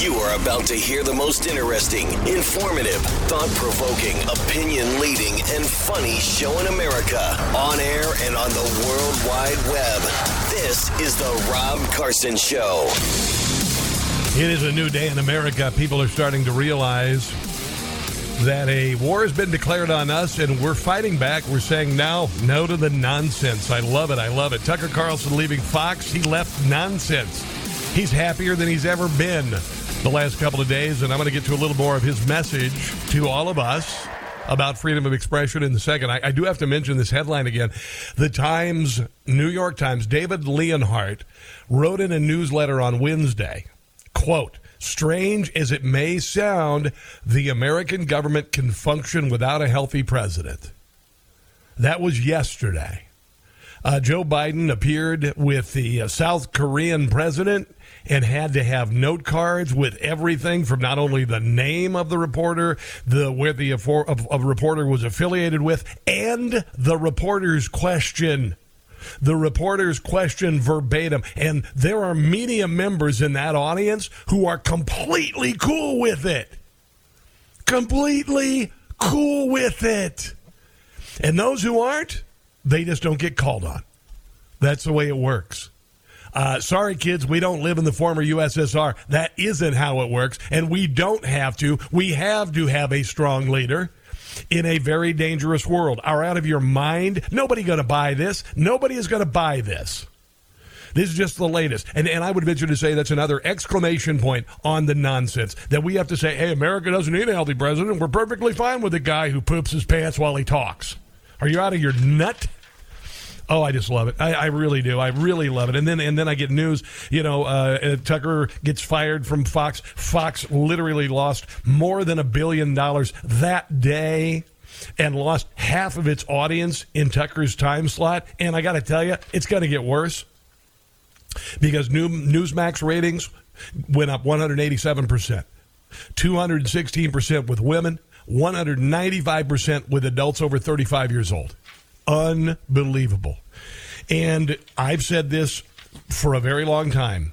You are about to hear the most interesting, informative, thought provoking, opinion leading, and funny show in America on air and on the World Wide Web. This is The Rob Carson Show. It is a new day in America. People are starting to realize that a war has been declared on us and we're fighting back. We're saying now, no to the nonsense. I love it. I love it. Tucker Carlson leaving Fox, he left nonsense. He's happier than he's ever been the last couple of days, and I'm going to get to a little more of his message to all of us about freedom of expression in the second. I, I, do have to mention this headline again. The Times, New York Times, David Leonhardt wrote in a newsletter on Wednesday, quote, Strange as it may sound, the American government can function without a healthy president. That was yesterday. Uh, Joe Biden appeared with the uh, South Korean president and had to have note cards with everything from not only the name of the reporter, the where the of, of reporter was affiliated with, and the reporter's question the reporter's question verbatim. And there are media members in that audience who are completely cool with it. Completely cool with it. And those who aren't, they just don't get called on. That's the way it works. Uh, sorry, kids, we don't live in the former USSR. That isn't how it works, and we don't have to. We have to have a strong leader in a very dangerous world. Are out of your mind? Nobody going to buy this. Nobody is going to buy this. This is just the latest. And, and I would venture to say that's another exclamation point on the nonsense that we have to say, hey, America doesn't need a healthy president. We're perfectly fine with a guy who poops his pants while he talks. Are you out of your nut? Oh, I just love it. I, I, really do. I really love it. And then and then I get news. You know, uh, uh, Tucker gets fired from Fox. Fox literally lost more than a billion dollars that day. And lost half of its audience in Tucker's time slot. And I got to tell you, it's going to get worse because new, Newsmax ratings went up 187%, 216% with women, 195% with adults over 35 years old unbelievable. And I've said this for a very long time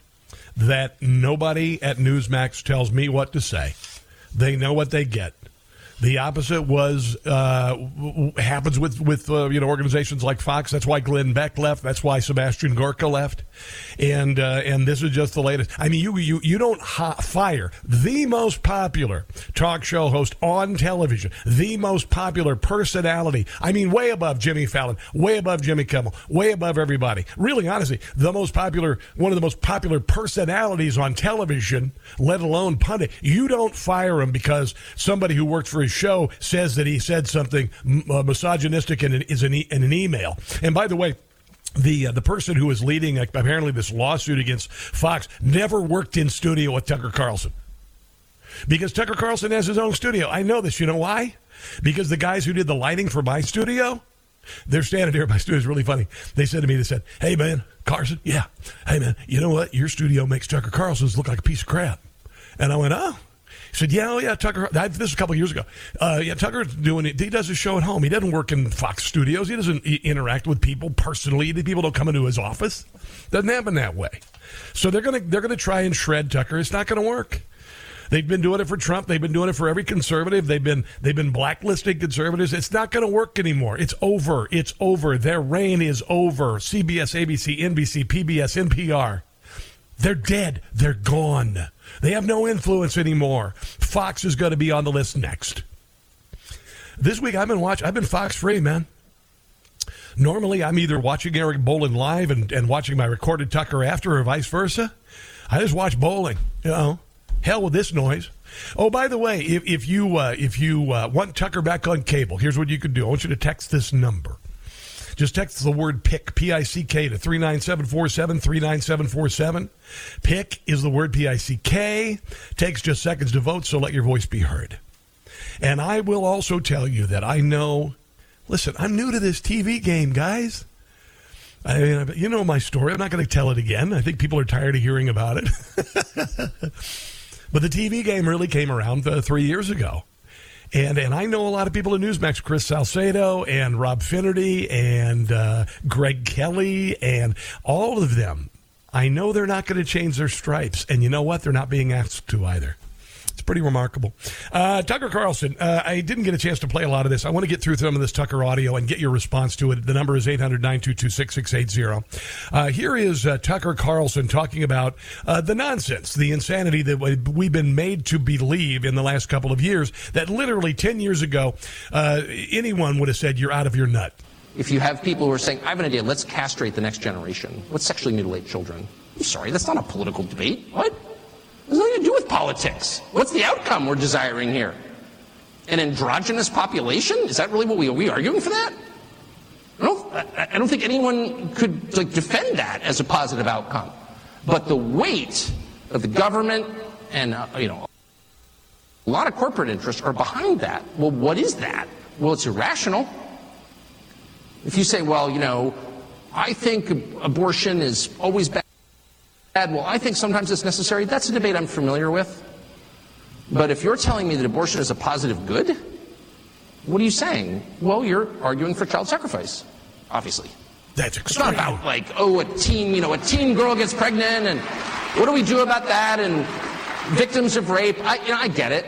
that nobody at Newsmax tells me what to say. They know what they get. The opposite was uh, happens with with uh, you know organizations like Fox. That's why Glenn Beck left. That's why Sebastian Gorka left. And uh, and this is just the latest. I mean, you you you don't ha- fire the most popular talk show host on television, the most popular personality. I mean, way above Jimmy Fallon, way above Jimmy Kimmel, way above everybody. Really, honestly, the most popular, one of the most popular personalities on television, let alone pundit. You don't fire him because somebody who works for his show says that he said something uh, misogynistic in an, is e- in an email. And by the way, the uh, the person who is leading uh, apparently this lawsuit against Fox never worked in studio with Tucker Carlson because Tucker Carlson has his own studio. I know this. You know why? Because the guys who did the lighting for my studio, they're standing here. My studio is really funny. They said to me, they said, "Hey man, Carson, yeah, hey man, you know what? Your studio makes Tucker Carlson's look like a piece of crap." And I went, "Oh." He said, "Yeah, oh yeah, Tucker. This was a couple years ago. Uh, yeah, Tucker's doing it. He does his show at home. He doesn't work in Fox Studios. He doesn't interact with people personally. The people don't come into his office. Doesn't happen that way. So they're gonna they're gonna try and shred Tucker. It's not gonna work." They've been doing it for Trump. They've been doing it for every conservative. They've been they've been blacklisting conservatives. It's not going to work anymore. It's over. It's over. Their reign is over. CBS, ABC, NBC, PBS, NPR. They're dead. They're gone. They have no influence anymore. Fox is going to be on the list next. This week I've been watching. I've been Fox free, man. Normally I'm either watching Eric Bolling live and, and watching my recorded Tucker after, or vice versa. I just watch Bolling. You know, hell with this noise. Oh, by the way, if, if you uh, if you uh, want Tucker back on cable, here's what you can do. I want you to text this number. Just text the word pick, P I C K, to 39747, 39747. Pick is the word P I C K. Takes just seconds to vote, so let your voice be heard. And I will also tell you that I know, listen, I'm new to this TV game, guys. I mean, you know my story. I'm not going to tell it again. I think people are tired of hearing about it. but the TV game really came around uh, three years ago. And and I know a lot of people in Newsmax, Chris Salcedo and Rob Finnerty and uh, Greg Kelly and all of them. I know they're not going to change their stripes, and you know what? They're not being asked to either. It's pretty remarkable. Uh, Tucker Carlson, uh, I didn't get a chance to play a lot of this. I want to get through some of this Tucker audio and get your response to it. The number is 800 922 6680. Uh, here is uh, Tucker Carlson talking about uh, the nonsense, the insanity that we've been made to believe in the last couple of years that literally 10 years ago, uh, anyone would have said, You're out of your nut. If you have people who are saying, I have an idea, let's castrate the next generation, let's sexually mutilate children. I'm sorry, that's not a political debate. What? Has nothing to do with politics. What's the outcome we're desiring here? An androgynous population? Is that really what we are we arguing for that? I don't, I don't think anyone could like defend that as a positive outcome. But the weight of the government and uh, you know a lot of corporate interests are behind that. Well, what is that? Well, it's irrational. If you say, well, you know, I think abortion is always bad well, I think sometimes it's necessary. That's a debate I'm familiar with. But if you're telling me that abortion is a positive good, what are you saying? Well, you're arguing for child sacrifice, obviously. That's extreme. It's not about like, oh, a teen, you know, a teen girl gets pregnant, and what do we do about that? And victims of rape. I, you know, I get it.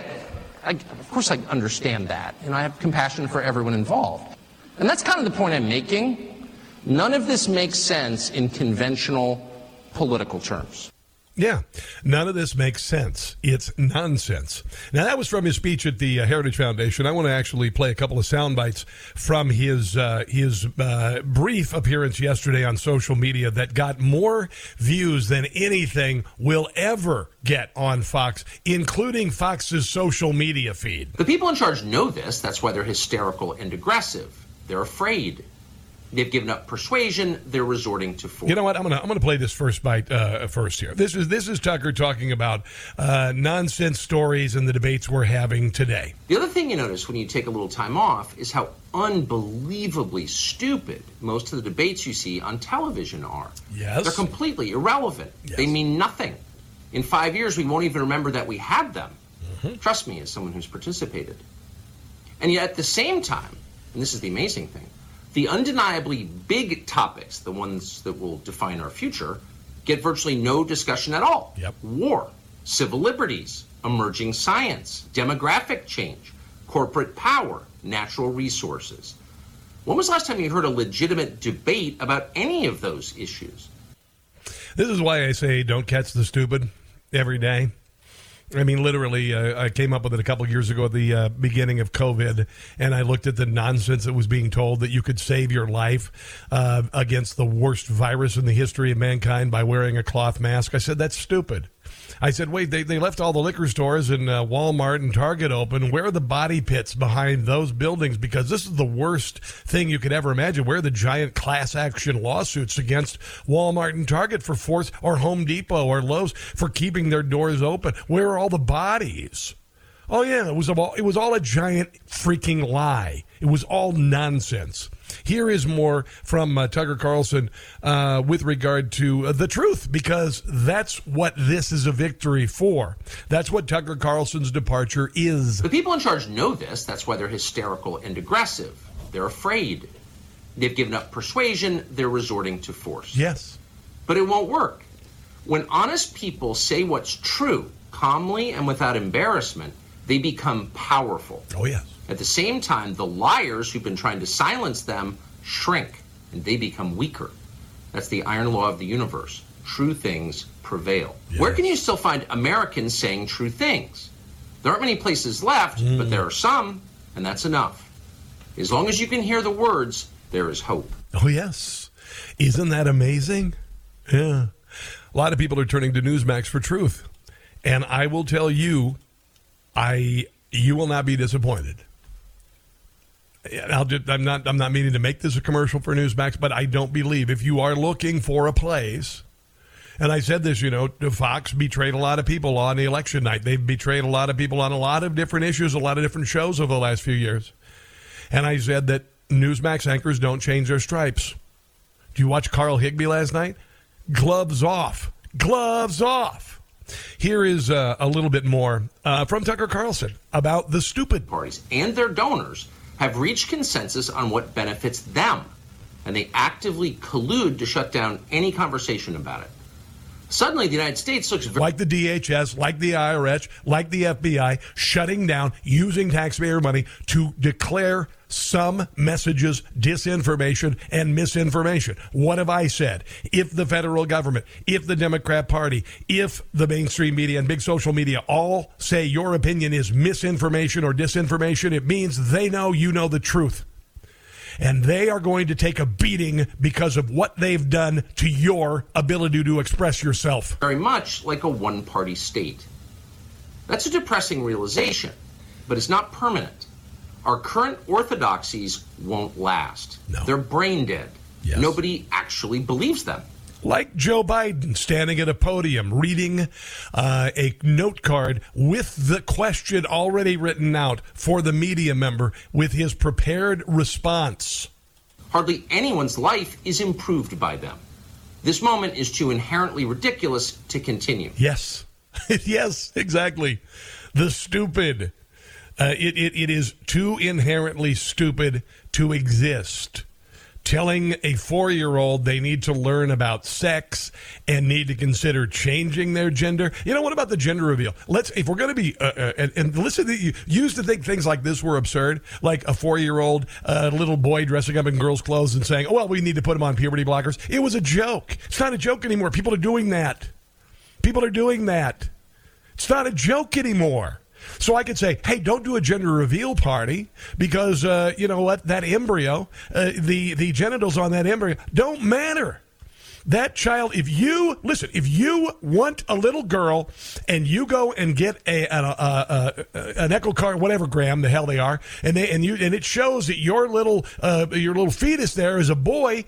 I, of course, I understand that, and I have compassion for everyone involved. And that's kind of the point I'm making. None of this makes sense in conventional political terms. Yeah, none of this makes sense. It's nonsense. Now, that was from his speech at the uh, Heritage Foundation. I want to actually play a couple of sound bites from his uh, his uh, brief appearance yesterday on social media that got more views than anything will ever get on Fox, including Fox's social media feed. The people in charge know this. That's why they're hysterical and aggressive. They're afraid. They've given up persuasion. They're resorting to force. You know what? I'm gonna I'm gonna play this first bite uh, first here. This is this is Tucker talking about uh, nonsense stories and the debates we're having today. The other thing you notice when you take a little time off is how unbelievably stupid most of the debates you see on television are. Yes, they're completely irrelevant. Yes. They mean nothing. In five years, we won't even remember that we had them. Mm-hmm. Trust me, as someone who's participated. And yet, at the same time, and this is the amazing thing the undeniably big topics, the ones that will define our future, get virtually no discussion at all. Yep. War, civil liberties, emerging science, demographic change, corporate power, natural resources. When was the last time you heard a legitimate debate about any of those issues? This is why I say don't catch the stupid every day. I mean, literally, uh, I came up with it a couple years ago at the uh, beginning of COVID, and I looked at the nonsense that was being told that you could save your life uh, against the worst virus in the history of mankind by wearing a cloth mask. I said, that's stupid. I said, wait, they, they left all the liquor stores and uh, Walmart and Target open. Where are the body pits behind those buildings? Because this is the worst thing you could ever imagine. Where are the giant class action lawsuits against Walmart and Target for force or Home Depot or Lowe's for keeping their doors open? Where are all the bodies? Oh yeah, it was all it was all a giant freaking lie. It was all nonsense. Here is more from uh, Tucker Carlson uh, with regard to uh, the truth, because that's what this is a victory for. That's what Tucker Carlson's departure is. The people in charge know this. That's why they're hysterical and aggressive. They're afraid. They've given up persuasion. They're resorting to force. Yes. But it won't work. When honest people say what's true calmly and without embarrassment, they become powerful. Oh, yes. At the same time, the liars who've been trying to silence them shrink and they become weaker. That's the iron law of the universe. true things prevail. Where can you still find Americans saying true things? There aren't many places left, Mm. but there are some, and that's enough. As long as you can hear the words, there is hope. Oh, yes. Isn't that amazing? Yeah. A lot of people are turning to Newsmax for truth. And I will tell you, I you will not be disappointed. I'll just, I'm not I'm not meaning to make this a commercial for Newsmax, but I don't believe if you are looking for a place, and I said this, you know, Fox betrayed a lot of people on the election night. They've betrayed a lot of people on a lot of different issues, a lot of different shows over the last few years. And I said that Newsmax anchors don't change their stripes. Do you watch Carl Higbie last night? Gloves off. Gloves off. Here is uh, a little bit more uh, from Tucker Carlson about the stupid. Parties and their donors have reached consensus on what benefits them, and they actively collude to shut down any conversation about it. Suddenly, the United States looks very Like the DHS, like the IRS, like the FBI, shutting down, using taxpayer money to declare some messages disinformation and misinformation. What have I said? If the federal government, if the Democrat Party, if the mainstream media and big social media all say your opinion is misinformation or disinformation, it means they know you know the truth. And they are going to take a beating because of what they've done to your ability to express yourself. very much like a one party state. That's a depressing realization, but it's not permanent. Our current orthodoxies won't last. No. They're brain dead. Yes. Nobody actually believes them. like Joe Biden standing at a podium reading uh, a note card with the question already written out for the media member with his prepared response. Hardly anyone's life is improved by them. This moment is too inherently ridiculous to continue. Yes, yes, exactly. The stupid. Uh, it, it, it is too inherently stupid to exist. Telling a four year old they need to learn about sex and need to consider changing their gender. You know, what about the gender reveal? Let's, if we're going to be, uh, uh, and, and listen, to, you used to think things like this were absurd, like a four year old uh, little boy dressing up in girls' clothes and saying, oh, well, we need to put him on puberty blockers. It was a joke. It's not a joke anymore. People are doing that. People are doing that. It's not a joke anymore. So I could say, hey, don't do a gender reveal party because uh, you know what? That embryo, uh, the the genitals on that embryo don't matter. That child, if you listen, if you want a little girl and you go and get a, a, a, a an echocard, whatever gram the hell they are, and they and you and it shows that your little uh, your little fetus there is a boy,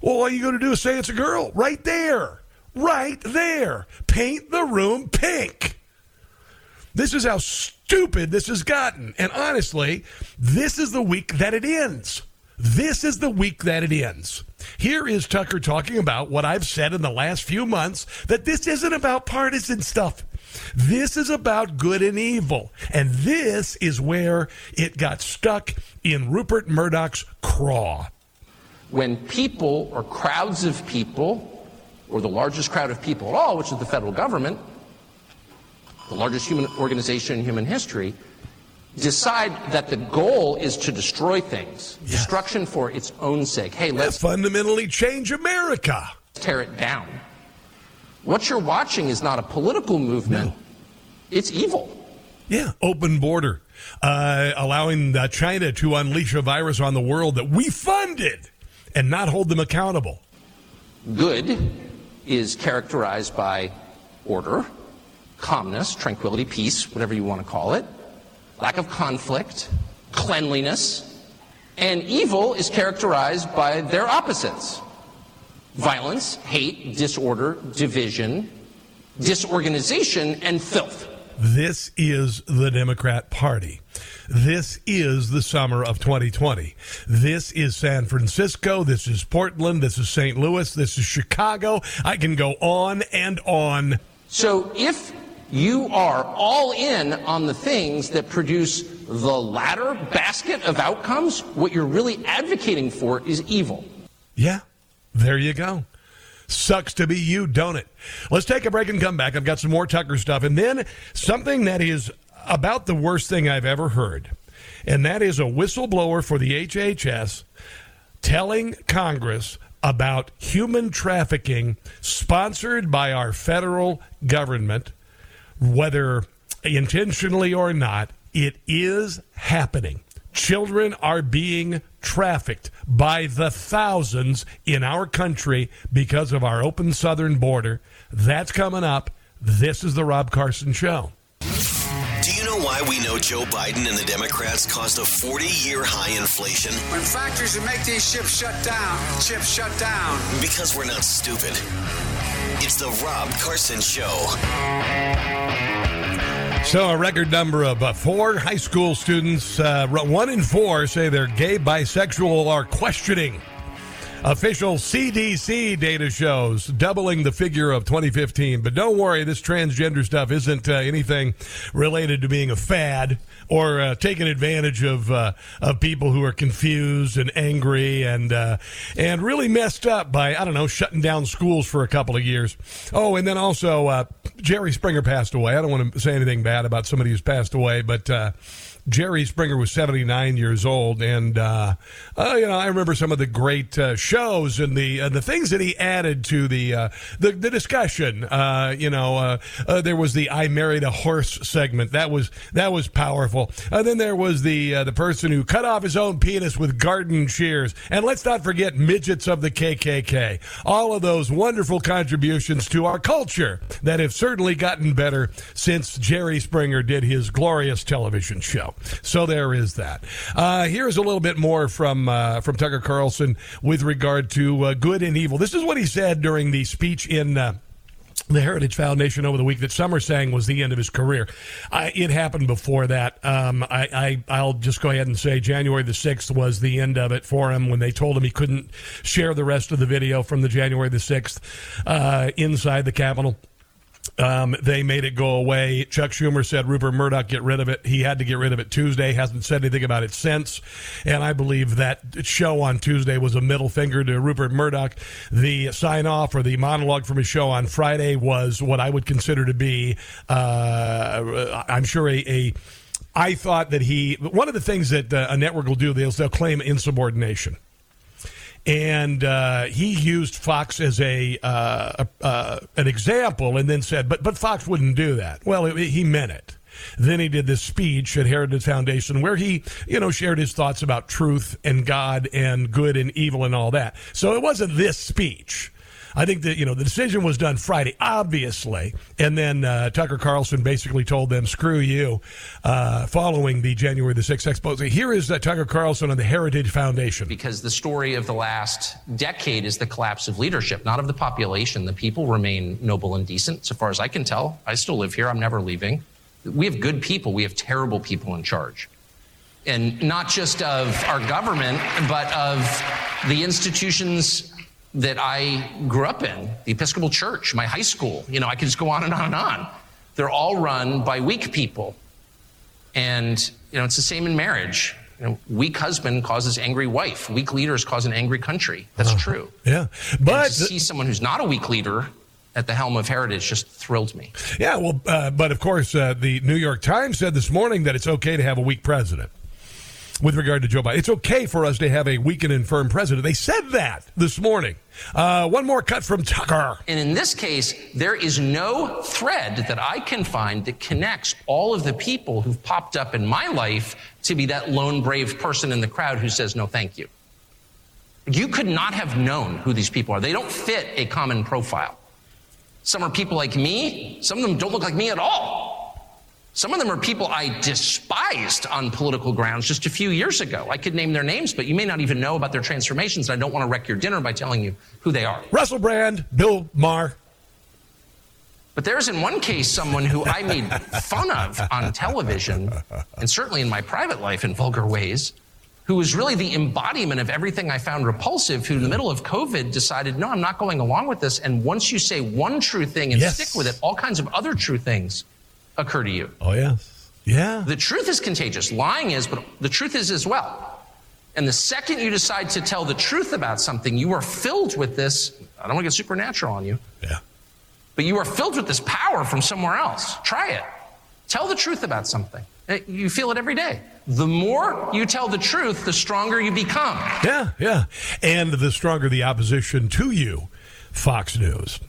well, all you got to do is say it's a girl, right there, right there. Paint the room pink. This is how stupid this has gotten. And honestly, this is the week that it ends. This is the week that it ends. Here is Tucker talking about what I've said in the last few months that this isn't about partisan stuff. This is about good and evil. And this is where it got stuck in Rupert Murdoch's craw. when people or crowds of people, or the largest crowd of people at all, which is the federal government, the largest human organization in human history, decide that the goal is to destroy things, destruction for its own sake. Hey, let's Fundamentally change America. tear it down. What you're watching is not a political movement, no. it's evil. Yeah, open border, uh, allowing uh, China to unleash a virus on the world that we funded and not hold them accountable. Good is characterized by order, calmness, tranquility, peace, whatever you want to call it, lack of conflict, cleanliness, and evil is characterized by their opposites violence, hate, disorder, division, disorganization, and filth. This is the Democrat Party. This is the summer of 2020. This is San Francisco. This is Portland. This is St. Louis. This is Chicago. I can go on and on. So if you are all in on the things that produce the latter basket of outcomes, what you're really advocating for is evil. Yeah, there you go. Sucks to be you, don't it? Let's take a break and come back. I've got some more Tucker stuff. And then something that is about the worst thing I've ever heard. And that is a whistleblower for the HHS telling Congress about human trafficking sponsored by our federal government, whether intentionally or not, it is happening. Children are being trafficked by the thousands in our country because of our open southern border. That's coming up. This is the Rob Carson Show. Do you know why we know Joe Biden and the Democrats caused a 40 year high inflation? When factories that make these ships shut down, chips shut down. Because we're not stupid. It's the Rob Carson Show. So, a record number of uh, four high school students, uh, one in four, say they're gay, bisexual, or questioning. Official CDC data shows doubling the figure of 2015. But don't worry, this transgender stuff isn't uh, anything related to being a fad or uh, taking advantage of uh, of people who are confused and angry and uh, and really messed up by I don't know shutting down schools for a couple of years. Oh, and then also uh, Jerry Springer passed away. I don't want to say anything bad about somebody who's passed away, but uh, Jerry Springer was 79 years old, and uh, uh, you know I remember some of the great uh, shows and the uh, the things that he added to the uh, the, the, discussion. Uh, you know, there was the "I married a horse" segment that was that was powerful. And then there was the the person who cut off his own penis with garden shears, and let's not forget midgets of the KKK. All of those wonderful contributions to our culture that have certainly gotten better since Jerry Springer did his glorious television show. So there is that. Uh, here's a little bit more from uh, from Tucker Carlson with regard to uh, good and evil. This is what he said during the speech in uh, the Heritage Foundation over the week that some are saying was the end of his career. I, it happened before that. Um, I, I, will just go ahead and say January the 6th was the end of it for him when they told him he couldn't share the rest of the video from the January the 6th uh, inside the Capitol. Um, they made it go away. Chuck Schumer said Rupert Murdoch get rid of it. He had to get rid of it Tuesday. Hasn't said anything about it since. And I believe that show on Tuesday was a middle finger to Rupert Murdoch. The sign off or the monologue from his show on Friday was what I would consider to be, uh, I'm sure, a, a I thought that he, one of the things that uh, a network will do, they'll, they'll claim insubordination and uh, he used Fox as a uh, uh, an example, and then said, "But but Fox wouldn't do that." Well, it, he meant it. Then he did this speech at Heritage Foundation where he, you know, shared his thoughts about truth and God and good and evil and all that. So it wasn't this speech. I think that you know the decision was done Friday, obviously, and then uh, Tucker Carlson basically told them, "Screw you," uh, following the January the sixth expose. Here is uh, Tucker Carlson on the Heritage Foundation. Because the story of the last decade is the collapse of leadership, not of the population. The people remain noble and decent, so far as I can tell. I still live here. I'm never leaving. We have good people. We have terrible people in charge and not just of our government, but of the institutions that I grew up in, the Episcopal Church, my high school. You know, I could just go on and on and on. They're all run by weak people. And, you know, it's the same in marriage. You know, weak husband causes angry wife. Weak leaders cause an angry country. That's uh, true. Yeah. But and to see someone who's not a weak leader at the helm of Heritage just thrilled me. Yeah, well, uh, but of course, uh, the New York Times said this morning that it's okay to have a weak president with regard to Joe Biden. It's okay for us to have a weak and infirm president. They said that this morning. Uh, one more cut from Tucker. And in this case, there is no thread that I can find that connects all of the people who've popped up in my life to be that lone brave person in the crowd who says no thank you. You could not have known who these people are. They don't fit a common profile. Some are people like me, some of them don't look like me at all. Some of them are people I despised on political grounds just a few years ago. I could name their names, but you may not even know about their transformations. And I don't want to wreck your dinner by telling you who they are. Russell Brand, Bill Maher. But there's in one case someone who I made fun of on television, and certainly in my private life in vulgar ways, who was really the embodiment of everything I found repulsive, who in the middle of COVID decided, no, I'm not going along with this. And once you say one true thing and yes. stick with it, all kinds of other true things occur to you. Oh, yes. Yeah. The truth is contagious. Lying is, but the truth is as well. And the second you decide to tell the truth about something, you are filled with this. I don't want to get supernatural on you. Yeah. But you are filled with this power from somewhere else. Try it. Tell the truth about something. You feel it every day. The more you tell the truth, the stronger you become. Yeah, yeah. And the stronger the opposition to you, Fox News.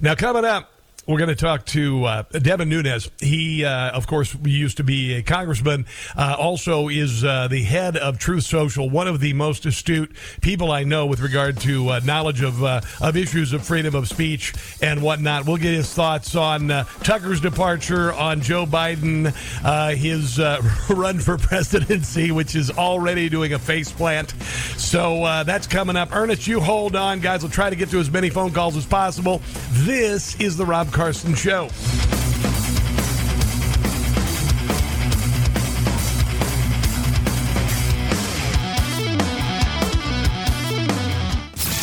Now, coming up, we're going to talk to uh, Devin Nunes. He, uh, of course, used to be a congressman. Uh, also, is uh, the head of Truth Social. One of the most astute people I know with regard to uh, knowledge of uh, of issues of freedom of speech and whatnot. We'll get his thoughts on Tucker's departure, on Joe Biden, his run for presidency, which is already doing a face plant. So that's coming up. Ernest, you hold on, guys. We'll try to get to as many phone calls as possible. This is the Rob Carson Show.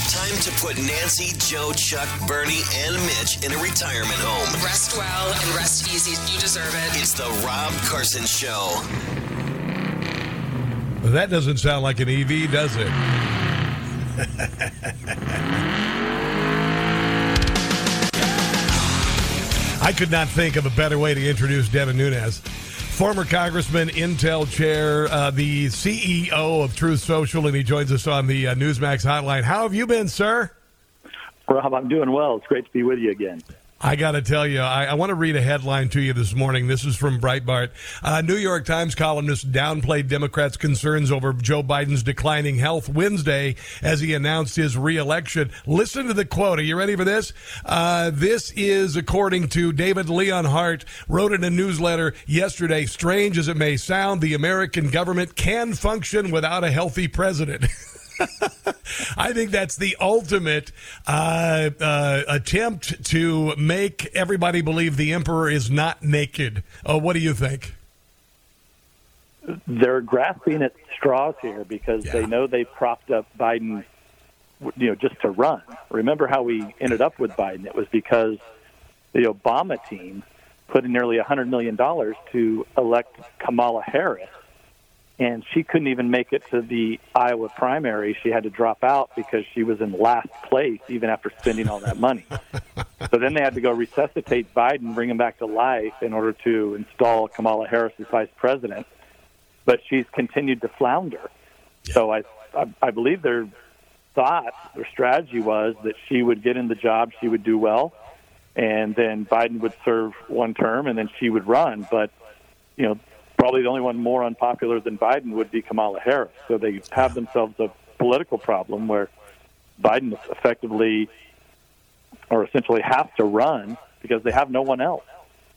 Time to put Nancy, Joe, Chuck, Bernie, and Mitch in a retirement home. Rest well and rest easy. You deserve it. It's the Rob Carson Show. That doesn't sound like an EV, does it? I could not think of a better way to introduce Devin Nunes. Former Congressman, Intel Chair, uh, the CEO of Truth Social, and he joins us on the uh, Newsmax hotline. How have you been, sir? Rob, I'm doing well. It's great to be with you again. I got to tell you, I, I want to read a headline to you this morning. This is from Breitbart. Uh, New York Times columnist downplayed Democrats' concerns over Joe Biden's declining health Wednesday as he announced his reelection. Listen to the quote. Are you ready for this? Uh, this is according to David Leonhardt, wrote in a newsletter yesterday. Strange as it may sound, the American government can function without a healthy president. I think that's the ultimate uh, uh, attempt to make everybody believe the emperor is not naked. Uh, what do you think? They're grasping at straws here because Yeah. they know they propped up Biden, you know, just to run. Remember how we ended up with Biden? It was because the Obama team put in nearly $100 million to elect Kamala Harris, and she couldn't even make it to the Iowa primary. She had to drop out because she was in last place, even after spending all that money. so then they had to go resuscitate Biden, bring him back to life in order to install Kamala Harris as vice president. But she's continued to flounder. So I, I, I believe their thought, their strategy was that she would get in the job, she would do well, and then Biden would serve one term, and then she would run. But you know, probably the only one more unpopular than Biden would be Kamala Harris. So they have themselves a political problem where Biden effectively, or essentially, has to run because they have no one else.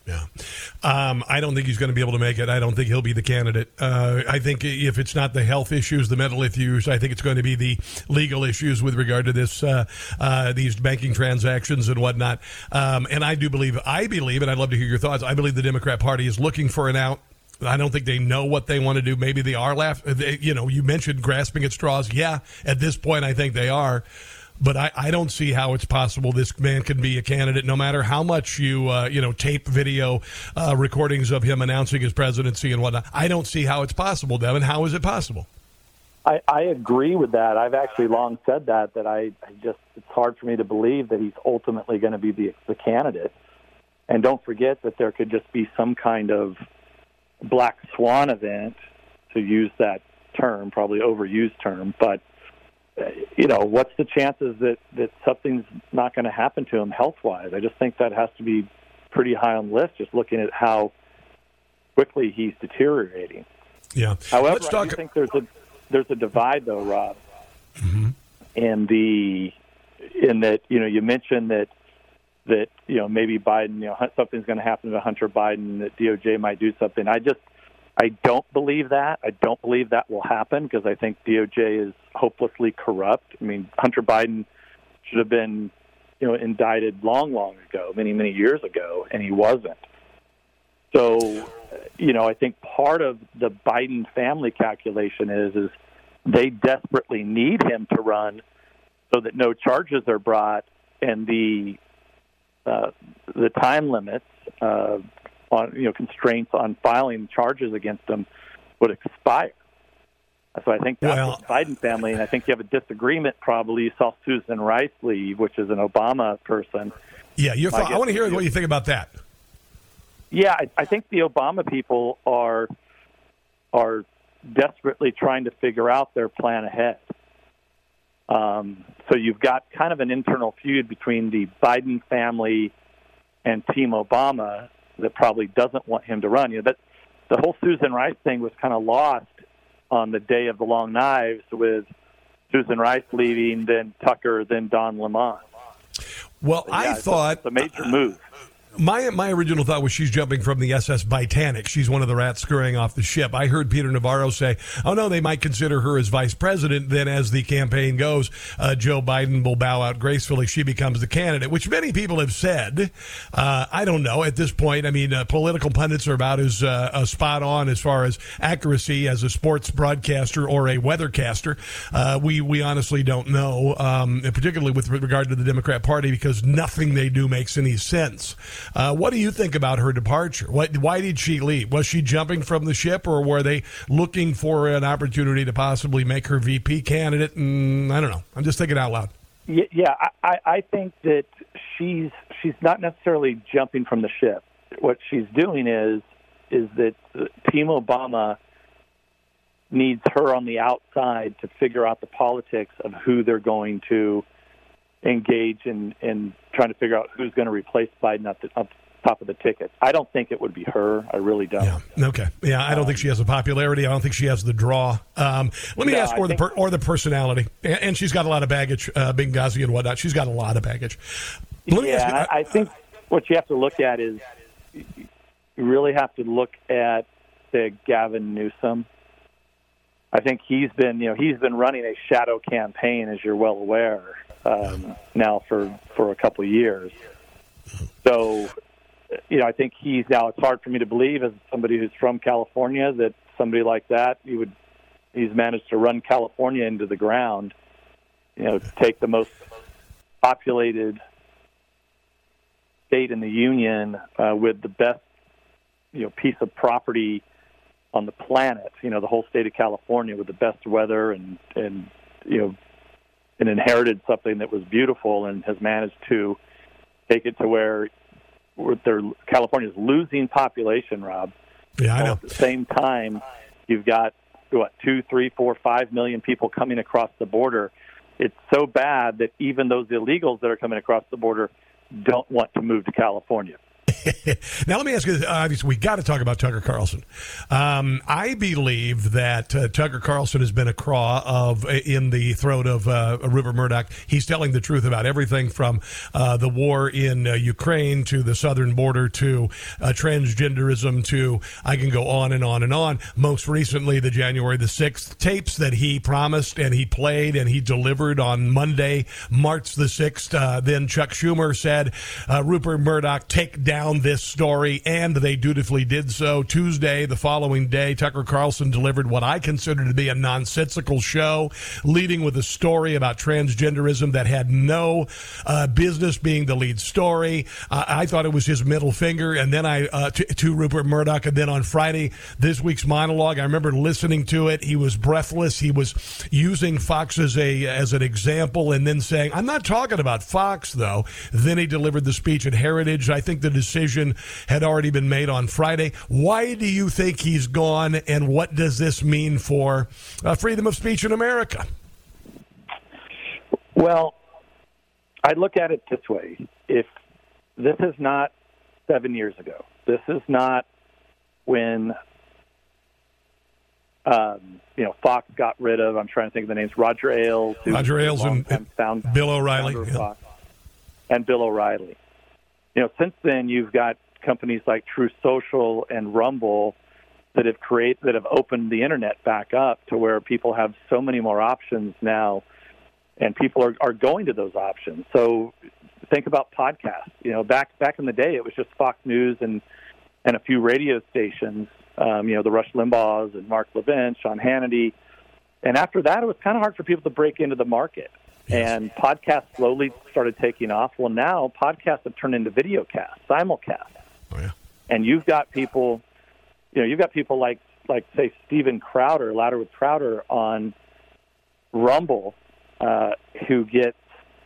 Yeah. Um, I don't think he's going to be able to make it. I don't think he'll be the candidate. Uh, I think if it's not the health issues, the mental issues, I think it's going to be the legal issues with regard to this, uh, uh, these banking transactions and whatnot. Um, and I do believe, I believe, and I'd love to hear your thoughts. I believe the Democrat Party is looking for an out. I don't think they know what they want to do. Maybe they are laugh. They, you know, you mentioned grasping at straws. Yeah, at this point, I think they are. But I, I don't see how it's possible this man can be a candidate, no matter how much you uh, you know tape video uh, recordings of him announcing his presidency and whatnot. I don't see how it's possible, Devin. How is it possible? I, I agree with that. I've actually long said that that I, I just it's hard for me to believe that he's ultimately going to be the, the candidate. And don't forget that there could just be some kind of black swan event, to use that term, probably overused term, but uh, you know, what's the chances that that something's not going to happen to him health wise? I just think that has to be pretty high on the list. Just looking at how quickly he's deteriorating. Yeah. However, Let's I talk. do think there's a there's a divide though, Rob, in the in that you know you mentioned that that you know maybe Biden you know something's going to happen to Hunter Biden that DOJ might do something. I just I don't believe that. I don't believe that will happen because I think DOJ is hopelessly corrupt. I mean Hunter Biden should have been you know indicted long long ago, many many years ago, and he wasn't. So, you know, I think part of the Biden family calculation is is they desperately need him to run so that no charges are brought and the uh, the time limits uh, on you know constraints on filing charges against them would expire. So I think that's Well- the Biden family, and I think you have a disagreement. Probably you saw Susan Rice leave, which is an Obama person. yeah, your I thought, I want to hear what you think about that. Yeah, I, I think the Obama people are are desperately trying to figure out their plan ahead. Um, so you've got kind of an internal feud between the Biden family and Team Obama that probably doesn't want him to run. You know that the whole Susan Rice thing was kind of lost on the day of the long knives with Susan Rice leaving, then Tucker, then Don Lemon. Well, Yeah, I thought the major move. My my original thought was she's jumping from the SS Titanic. She's one of the rats scurrying off the ship. I heard Peter Navarro say, "Oh no, they might consider her as vice president." Then, as the campaign goes, uh, Joe Biden will bow out gracefully. She becomes the candidate, which many people have said. Uh, I don't know at this point. I mean, uh, political pundits are about as uh, uh, spot on as far as accuracy as a sports broadcaster or a weathercaster. Uh, we we honestly don't know, um, particularly with regard to the Democrat Party, because nothing they do makes any sense. Uh, what do you think about her departure? What, why did she leave? Was she jumping from the ship, or were they looking for an opportunity to possibly make her VP candidate? And I don't know. I'm just thinking out loud. Yeah, I, I I think that she's she's not necessarily jumping from the ship. What she's doing is is that uh, Team Obama needs her on the outside to figure out the politics of who they're going to engage in in trying to figure out who's going to replace Biden at the up top of the ticket. I don't think it would be her. I really don't. Yeah. Okay. Yeah, I don't think she has the popularity. I don't think she has the draw. Um, let me No, ask, or the per, or the personality, and, and she's got a lot of baggage, uh, Benghazi and whatnot. She's got a lot of baggage. Let me yeah, ask you, I, I think what you have to look at is you really have to look at the Gavin Newsom. I think he's been, you know, he's been running a shadow campaign, as you're well aware, um, now for for a couple of years. So, you know, I think he's now. It's hard for me to believe, as somebody who's from California, that somebody like that, he would, he's managed to run California into the ground. You know, take the most populated state in the union uh, with the best you know piece of property on the planet. You know, the whole state of California with the best weather and and you know, and inherited something that was beautiful and has managed to take it to where they're California's losing population, Rob. yeah, I know. At the same time, you've got what two, three, four, five million people coming across the border. It's so bad that even those illegals that are coming across the border don't want to move to California. now let me ask you this. Obviously, we got to talk about Tucker Carlson. Um, I believe that uh, Tucker Carlson has been a craw of in the throat of uh, Rupert Murdoch. He's telling the truth about everything from uh, the war in uh, Ukraine to the southern border to uh, transgenderism to I can go on and on and on. Most recently, the January the sixth tapes that he promised and he played and he delivered on Monday, March the sixth. Uh, then Chuck Schumer said, uh, "Rupert Murdoch, take down this story," and they dutifully did so. Tuesday, the following day, Tucker Carlson delivered what I consider to be a nonsensical show, leading with a story about transgenderism that had no uh, business being the lead story. Uh, I thought it was his middle finger, and then I uh, to, to Rupert Murdoch, and then on Friday, this week's monologue, I remember listening to it. He was breathless. He was using Fox as a as an example, and then saying, "I'm not talking about Fox, though." Then he delivered the speech at Heritage. I think the decision had already been made on Friday. Why do you think he's gone, and what does this mean for uh, freedom of speech in America? Well, I look at it this way: if this is not seven years ago, this is not when um, you know Fox got rid of. I'm trying to think of the names: Roger Ailes, Roger Ailes and- found- Bill O'Reilly, yeah. And Bill O'Reilly. You know, since then you've got companies like Truth Social and Rumble that have create that have opened the internet back up to where people have so many more options now and people are, are going to those options. So think about podcasts. You know, back back in the day, it was just Fox News and and a few radio stations. Um, you know, the Rush Limbaughs and Mark Levin, Sean Hannity, and after that, it was kind of hard for people to break into the market. And podcasts slowly started taking off. Well, now podcasts have turned into videocasts, simulcasts, Oh, yeah. and you've got people. You know, you've got people like like say Steven Crowder, Louder with Crowder on Rumble, uh, who gets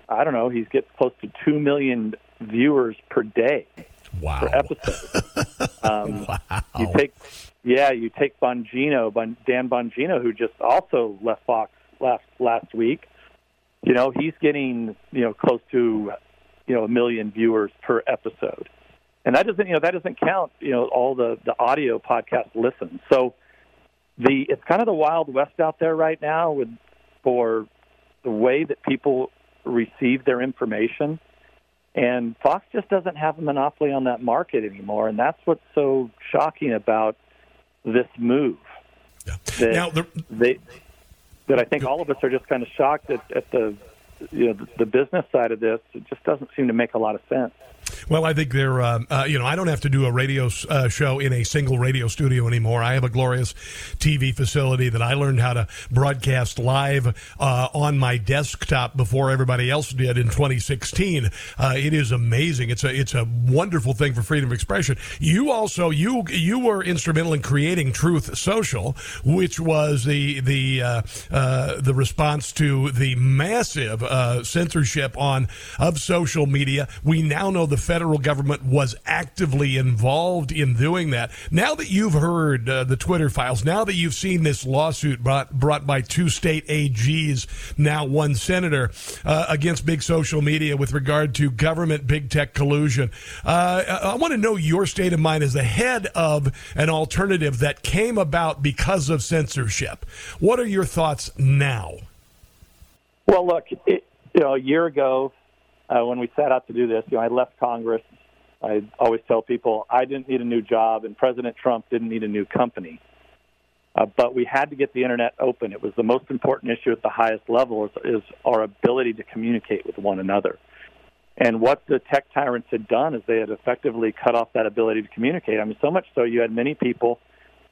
I don't know, he gets close to two million viewers per day Wow. per episode. You take, yeah, you take Bongino, Bon, Dan Bongino, who just also left Fox last last week. You know, he's getting you know close to you know a million viewers per episode, and that doesn't you know that doesn't count you know all the the audio podcast listens. So the it's kind of the wild west out there right now with for the way that people receive their information. And Fox just doesn't have a monopoly on that market anymore, and that's what's so shocking about this move. Yeah. Now, the, they that I think all of us are just kind of shocked at, at the you know the, the business side of this. It just doesn't seem to make a lot of sense. Well, I think they're, um, uh, you know, I don't have to do a radio uh, show in a single radio studio anymore. I have a glorious TV facility that I learned how to broadcast live uh, on my desktop before everybody else did in 2016. Uh, it is amazing. It's a it's a wonderful thing for freedom of expression. You also you you were instrumental in creating Truth Social, which was the the uh, the response to the massive censorship on of social media. We now know the federal government was actively involved in doing that. Now that you've heard uh, the Twitter files, now that you've seen this lawsuit brought, brought by two state AGs, now one senator, uh, against big social media with regard to government big tech collusion, uh, I want to know your state of mind as the head of an alternative that came about because of censorship. What are your thoughts now? Well, look, it, you know, a year ago, uh, when we set out to do this, you know, I left Congress. I always tell people I didn't need a new job, and President Trump didn't need a new company. Uh, but we had to get the internet open. It was the most important issue at the highest level is, is our ability to communicate with one another. And what the tech tyrants had done is they had effectively cut off that ability to communicate. I mean, so much so you had many people,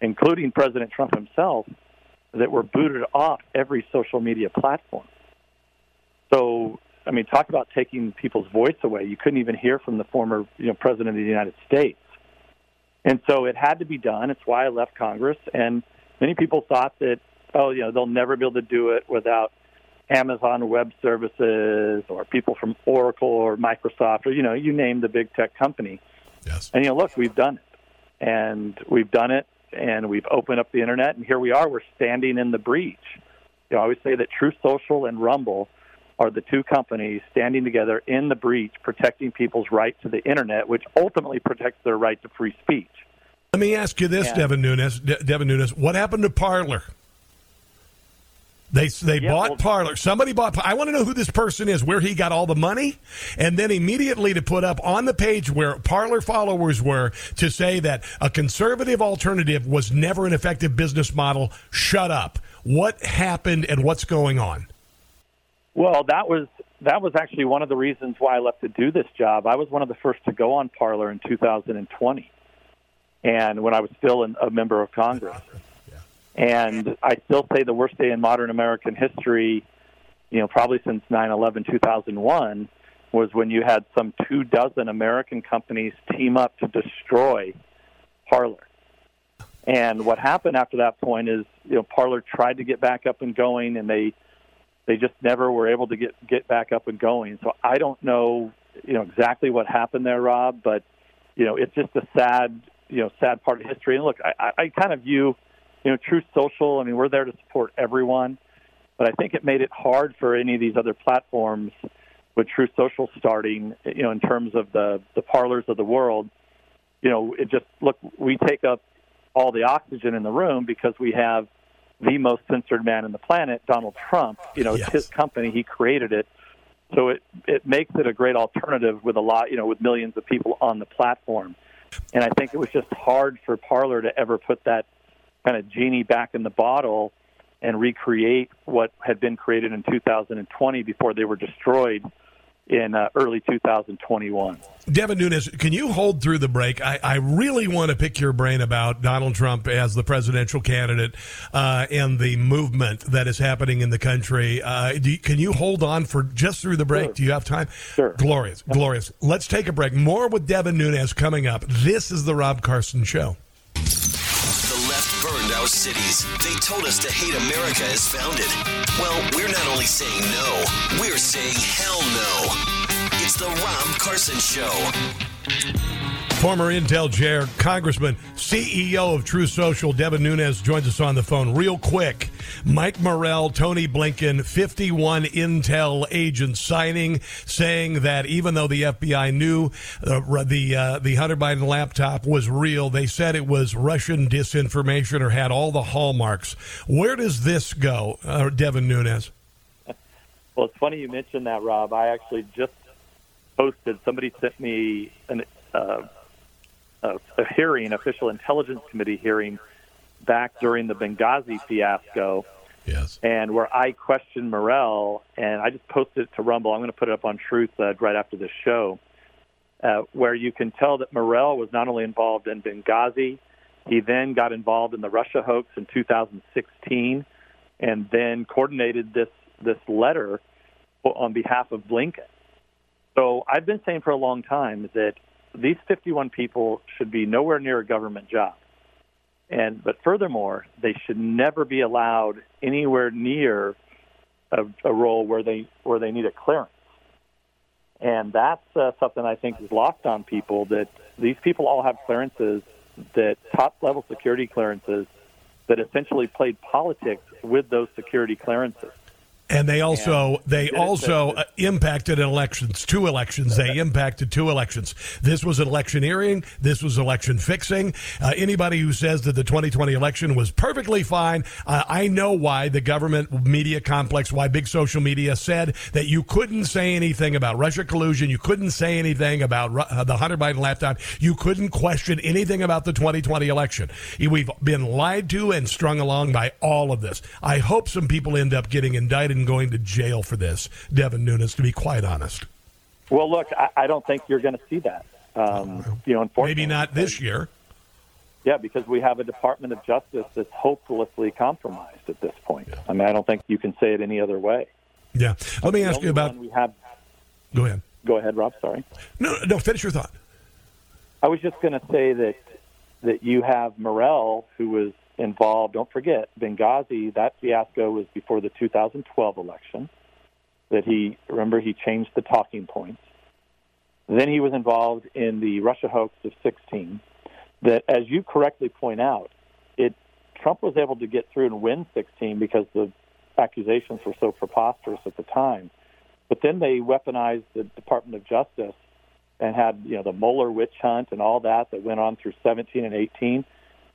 including President Trump himself, that were booted off every social media platform. So I mean, talk about taking people's voice away. You couldn't even hear from the former, you know, president of the United States. And so it had to be done. It's why I left Congress. And many people thought that, oh, you know, they'll never be able to do it without Amazon Web Services or people from Oracle or Microsoft or, you know, you name the big tech company. Yes. And, you know, look, we've done it. And we've done it and we've opened up the internet. And here we are. We're standing in the breach. You know, I always say that Truth Social and Rumble are the two companies standing together in the breach, protecting people's right to the internet, which ultimately protects their right to free speech. Let me ask you this, Yeah. Devin Nunes. De- Devin Nunes, what happened to Parler? They they Yeah, bought well- Parler. Somebody bought. I want to know who this person is, where he got all the money, and then immediately to put up on the page where Parler followers were to say that a conservative alternative was never an effective business model. Shut up. What happened and what's going on? Well, that was that was actually one of the reasons why I left to do this job. I was one of the first to go on Parler in 2020, and when I was still an, a member of Congress. And I still say the worst day in modern American history, you know, probably since 9/11 2001, was when you had some two dozen American companies team up to destroy Parler. And what happened after that point is, you know, Parler tried to get back up and going, and they they just never were able to get get back up and going. So I don't know, you know, exactly what happened there, Rob, but you know, it's just a sad, you know, sad part of history. And look, I, I, kind of view, you know, Truth Social. I mean, we're there to support everyone, but I think it made it hard for any of these other platforms with Truth Social starting, you know, in terms of the the Parlers of the world. You know, it just look, we take up all the oxygen in the room because we have the most censored man in the planet, Donald Trump. You know, Yes. it's his company; he created it, so it it makes it a great alternative with a lot, you know, with millions of people on the platform. And I think it was just hard for Parler to ever put that kind of genie back in the bottle and recreate what had been created in 2020 before they were destroyed in uh, early 2021. Devin Nunes, can you hold through the break? I, I really want to pick your brain about Donald Trump as the presidential candidate uh, and the movement that is happening in the country. Uh, do you, can you hold on for just through the break? Sure. Do you have time? Sure. Glorious, glorious. Let's take a break. More with Devin Nunes coming up. This is the Rob Carson Show. Cities. They told us to hate America as founded. Well, we're not only saying no, we're saying hell no. It's the Rob Carson Show. Former Intel chair, Congressman, CEO of Truth Social, Devin Nunes joins us on the phone. Real quick, Mike Morell, Tony Blinken, 51 Intel agents signing, saying that even though the FBI knew uh, the uh, the Hunter Biden laptop was real, they said it was Russian disinformation or had all the hallmarks. Where does this go, uh, Devin Nunes? Well, it's funny you mentioned that, Rob. I actually just posted. Somebody sent me an, uh, a, a hearing, official intelligence committee hearing, back during the Benghazi fiasco. Yes. And where I questioned Morell, and I just posted it to Rumble. I'm going to put it up on Truth uh, right after this show, uh, where you can tell that Morell was not only involved in Benghazi, he then got involved in the Russia hoax in 2016, and then coordinated this this letter on behalf of Blinken. So I've been saying for a long time that these 51 people should be nowhere near a government job. And but furthermore, they should never be allowed anywhere near a, a role where they where they need a clearance. And that's uh, something I think is lost on people that these people all have clearances that top level security clearances that essentially played politics with those security clearances. And they also they also uh, impacted elections, two elections. They impacted two elections. This was electioneering. This was election fixing. Uh, anybody who says that the 2020 election was perfectly fine, uh, I know why the government media complex, why big social media said that you couldn't say anything about Russia collusion. You couldn't say anything about uh, the Hunter Biden laptop. You couldn't question anything about the 2020 election. We've been lied to and strung along by all of this. I hope some people end up getting indicted and going to jail for this, Devin Nunes, to be quite honest. Well, look, I, I don't think you're going to see that. Um, you know, unfortunately, maybe not this year. Yeah, because we have a Department of Justice that's hopelessly compromised at this point. I mean, I don't think you can say it any other way. Yeah. Let me ask you about. We have. Go ahead. Go ahead, Rob. Sorry. No, no. Finish your thought. I was just going to say that that you have Morell, who was involved. Don't forget, Benghazi, that fiasco was before the 2012 election. That he, remember, he changed the talking points. Then he was involved in the Russia hoax of 16. That, as you correctly point out, it Trump was able to get through and win 16 because the accusations were so preposterous at the time. But then they weaponized the Department of Justice and had you know the Mueller witch hunt and all that that went on through 17 and 18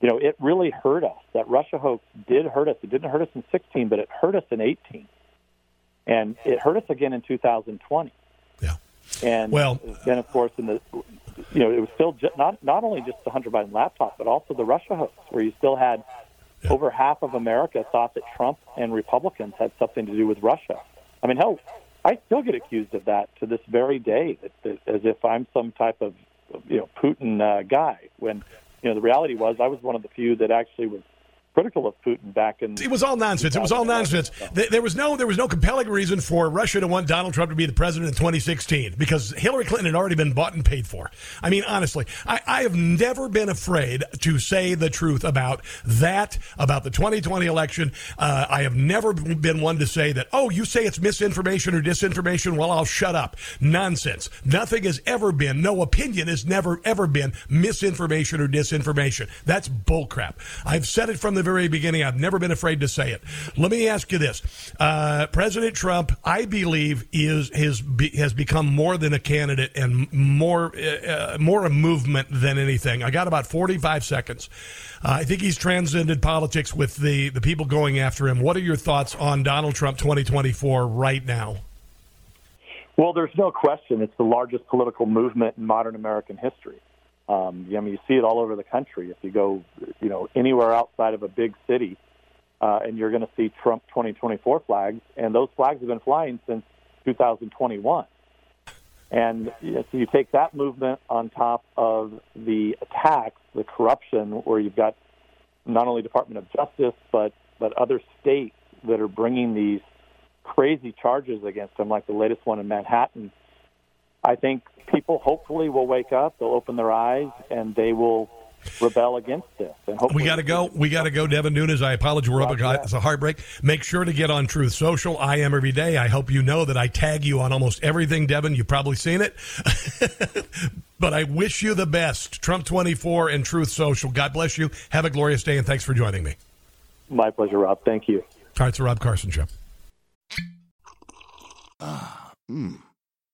you know, it really hurt us. That Russia hoax did hurt us. It didn't hurt us in 16, but it hurt us in 18. And it hurt us again in 2020. Yeah. And well, then, of course, in the, you know, it was still just, not, not only just the Hunter Biden laptop, but also the Russia hoax, where you still had yeah. over half of America thought that Trump and Republicans had something to do with Russia. I mean, hell, I still get accused of that to this very day, as if I'm some type of, you know, Putin uh, guy when you know, the reality was I was one of the few that actually was critical of Putin back in. It was all nonsense. It was all nonsense. There was no there was no compelling reason for Russia to want Donald Trump to be the president in 2016 because Hillary Clinton had already been bought and paid for. I mean, honestly, I, I have never been afraid to say the truth about that about the 2020 election. Uh, I have never been one to say that. Oh, you say it's misinformation or disinformation. Well, I'll shut up. Nonsense. Nothing has ever been. No opinion has never ever been misinformation or disinformation. That's bullcrap. I've said it from the the very beginning. I've never been afraid to say it. Let me ask you this: uh, President Trump, I believe, is has be, has become more than a candidate and more uh, more a movement than anything. I got about forty five seconds. Uh, I think he's transcended politics with the the people going after him. What are your thoughts on Donald Trump twenty twenty four right now? Well, there's no question it's the largest political movement in modern American history. Um, I mean, you see it all over the country. If you go, you know, anywhere outside of a big city, uh, and you're going to see Trump 2024 flags, and those flags have been flying since 2021. And you, know, so you take that movement on top of the attacks, the corruption, where you've got not only Department of Justice but but other states that are bringing these crazy charges against him, like the latest one in Manhattan I think people hopefully will wake up, they'll open their eyes, and they will rebel against this. And We got to go. We got to go. Devin Nunes, I apologize. We're up. Roger that. It's a heartbreak. Make sure to get on Truth Social. I am every day. I hope you know that I tag you on almost everything, Devin. You've probably seen it. but I wish you the best. Trump 24 and Truth Social. God bless you. Have a glorious day, and thanks for joining me. My pleasure, Rob. Thank you. All right, it's the Rob Carson Show. Mmm.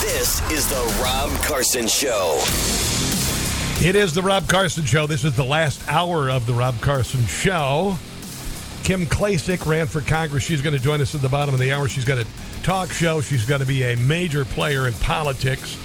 This is the Rob Carson Show. It is the Rob Carson Show. This is the last hour of the Rob Carson Show. Kim Klacik ran for Congress. She's going to join us at the bottom of the hour. She's got a talk show. She's going to be a major player in politics.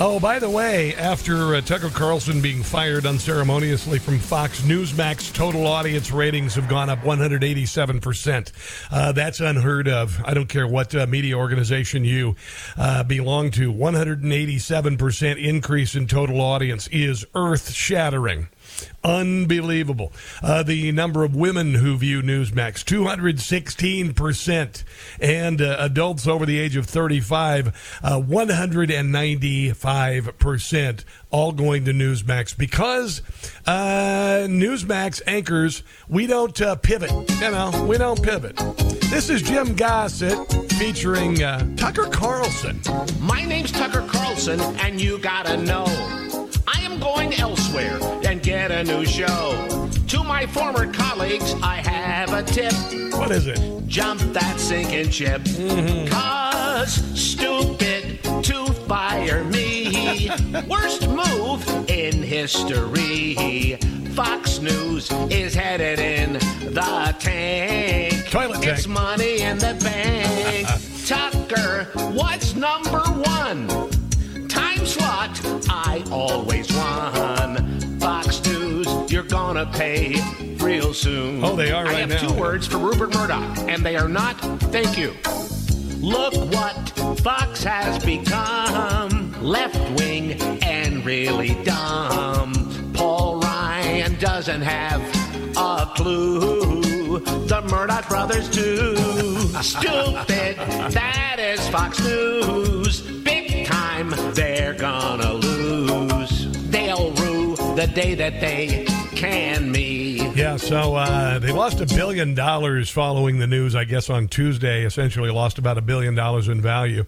Oh, by the way, after uh, Tucker Carlson being fired unceremoniously from Fox, Newsmax total audience ratings have gone up 187%. Uh, that's unheard of. I don't care what uh, media organization you uh, belong to. 187% increase in total audience is earth shattering. Unbelievable. Uh, the number of women who view Newsmax, 216%. And uh, adults over the age of 35, uh, 195%. All going to Newsmax because uh, Newsmax anchors, we don't uh, pivot. You know, we don't pivot. This is Jim Gossett featuring uh, Tucker Carlson. My name's Tucker Carlson, and you gotta know. I am going elsewhere and get a new show. To my former colleagues, I have a tip. What is it? Jump that sinking ship. Mm-hmm. Cause stupid to fire me. Worst move in history. Fox News is headed in the tank. Toilet tank. It's money in the bank. Tucker, what's number one? Slot, I always won. Fox News, you're gonna pay real soon. Oh, they are right I have now. two words for Rupert Murdoch, and they are not thank you. Look what Fox has become. Left wing and really dumb. Paul Ryan doesn't have a clue. The Murdoch brothers do. Stupid. That is Fox News. Gonna lose. They'll rue the day that they can me. Yeah, so uh, they lost a billion dollars following the news, I guess, on Tuesday. Essentially, lost about a billion dollars in value.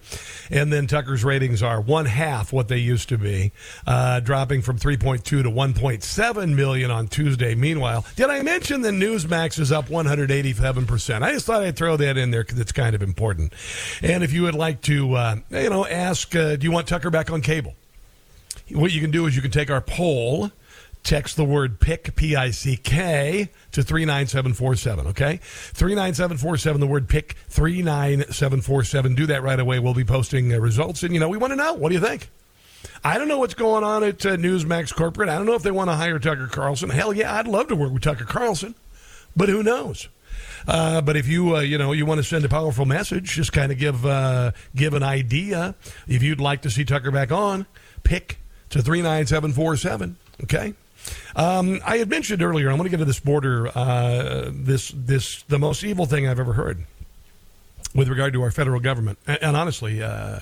And then Tucker's ratings are one half what they used to be, uh, dropping from 3.2 to 1.7 million on Tuesday. Meanwhile, did I mention the Newsmax is up 187%? I just thought I'd throw that in there because it's kind of important. And if you would like to, uh, you know, ask, uh, do you want Tucker back on cable? What you can do is you can take our poll, text the word pick, P I C K, to 39747, okay? 39747, the word pick, 39747. Do that right away. We'll be posting uh, results. And, you know, we want to know. What do you think? I don't know what's going on at uh, Newsmax Corporate. I don't know if they want to hire Tucker Carlson. Hell yeah, I'd love to work with Tucker Carlson, but who knows? Uh, but if you uh, you know you want to send a powerful message, just kind of give uh, give an idea. If you'd like to see Tucker back on, pick to three nine seven four seven. Okay. Um, I had mentioned earlier. I'm going to get to this border. Uh, this this the most evil thing I've ever heard with regard to our federal government. And, and honestly, uh,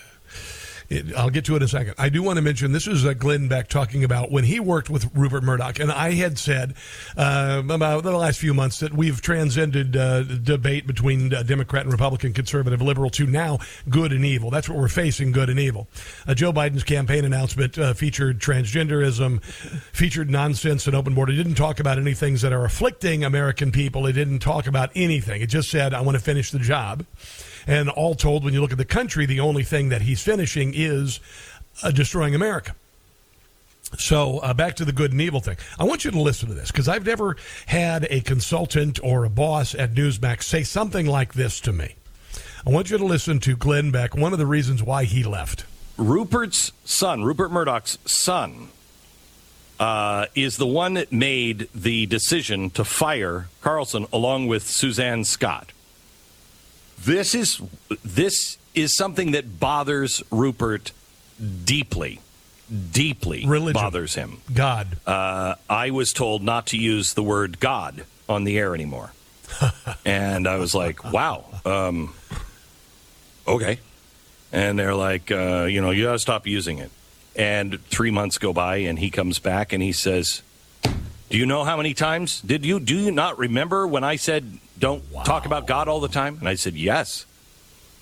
It, I'll get to it in a second. I do want to mention this is uh, Glenn Beck talking about when he worked with Rupert Murdoch, and I had said uh, about the last few months that we've transcended uh, debate between uh, Democrat and Republican, conservative, liberal to now good and evil. That's what we're facing: good and evil. Uh, Joe Biden's campaign announcement uh, featured transgenderism, featured nonsense and open border. It didn't talk about any things that are afflicting American people. It didn't talk about anything. It just said, "I want to finish the job." And all told, when you look at the country, the only thing that he's finishing is uh, destroying America. So uh, back to the good and evil thing. I want you to listen to this because I've never had a consultant or a boss at Newsmax say something like this to me. I want you to listen to Glenn Beck, one of the reasons why he left. Rupert's son, Rupert Murdoch's son, uh, is the one that made the decision to fire Carlson along with Suzanne Scott. This is this is something that bothers Rupert deeply, deeply Religion. bothers him. God. Uh, I was told not to use the word God on the air anymore, and I was like, "Wow, um, okay." And they're like, uh, "You know, you got to stop using it." And three months go by, and he comes back and he says, "Do you know how many times did you do you not remember when I said don't talk about God all the time?" And I said, "Yes."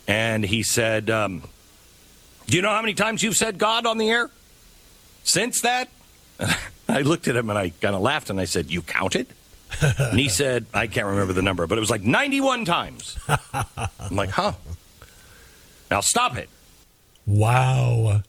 And he said, um, "Do you know how many times you've said God on the air since that?" I looked at him and I kind of laughed and I said, "You counted?" and he said, "I can't remember the number, but it was like 91 times." I'm like, "Huh." Now stop it. Wow.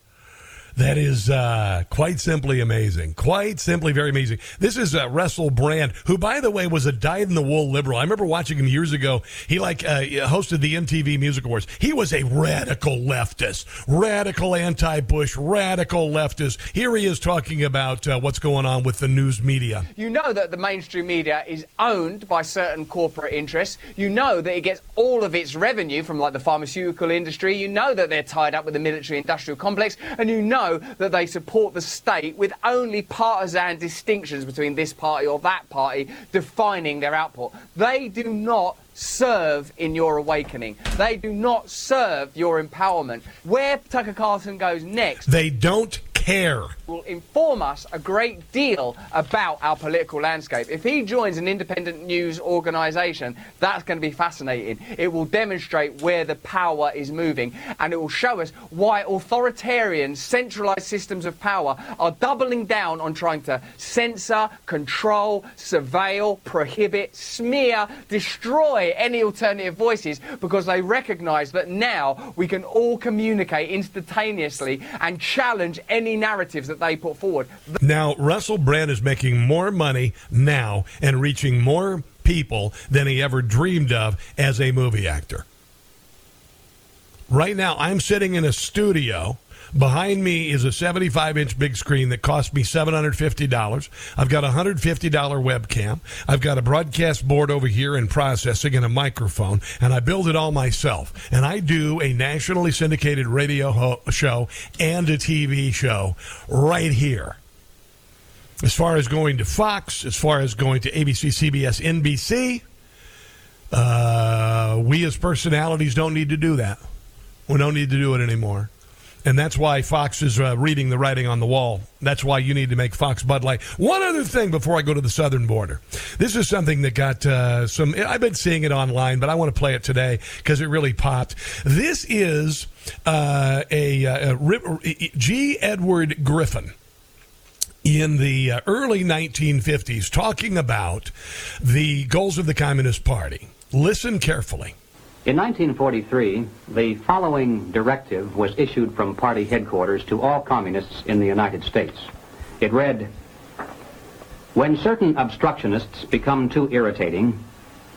That is uh, quite simply amazing. Quite simply very amazing. This is uh, Russell Brand, who, by the way, was a dyed-in-the-wool liberal. I remember watching him years ago. He like uh, hosted the MTV Music Awards. He was a radical leftist, radical anti-Bush, radical leftist. Here he is talking about uh, what's going on with the news media. You know that the mainstream media is owned by certain corporate interests. You know that it gets all of its revenue from like the pharmaceutical industry. You know that they're tied up with the military industrial complex. And you know that they support the state with only partisan distinctions between this party or that party defining their output. They do not serve in your awakening. They do not serve your empowerment. Where Tucker Carlson goes next. They don't care. Will inform us a great deal about our political landscape. If he joins an independent news organisation, that's going to be fascinating. It will demonstrate where the power is moving, and it will show us why authoritarian, centralised systems of power are doubling down on trying to censor, control, surveil, prohibit, smear, destroy any alternative voices because they recognise that now we can all communicate instantaneously and challenge any narratives that they put forward. Now, Russell Brand is making more money now and reaching more people than he ever dreamed of as a movie actor. Right now, I'm sitting in a studio. Behind me is a 75 inch big screen that cost me $750. I've got a $150 webcam. I've got a broadcast board over here and processing and a microphone, and I build it all myself. And I do a nationally syndicated radio ho- show and a TV show right here. As far as going to Fox, as far as going to ABC, CBS, NBC, uh, we as personalities don't need to do that. We don't need to do it anymore. And that's why Fox is uh, reading the writing on the wall. That's why you need to make Fox Bud Light. One other thing before I go to the southern border. This is something that got uh, some. I've been seeing it online, but I want to play it today because it really popped. This is uh, a, a, a G. Edward Griffin in the uh, early 1950s talking about the goals of the Communist Party. Listen carefully. In 1943, the following directive was issued from party headquarters to all communists in the United States. It read, When certain obstructionists become too irritating,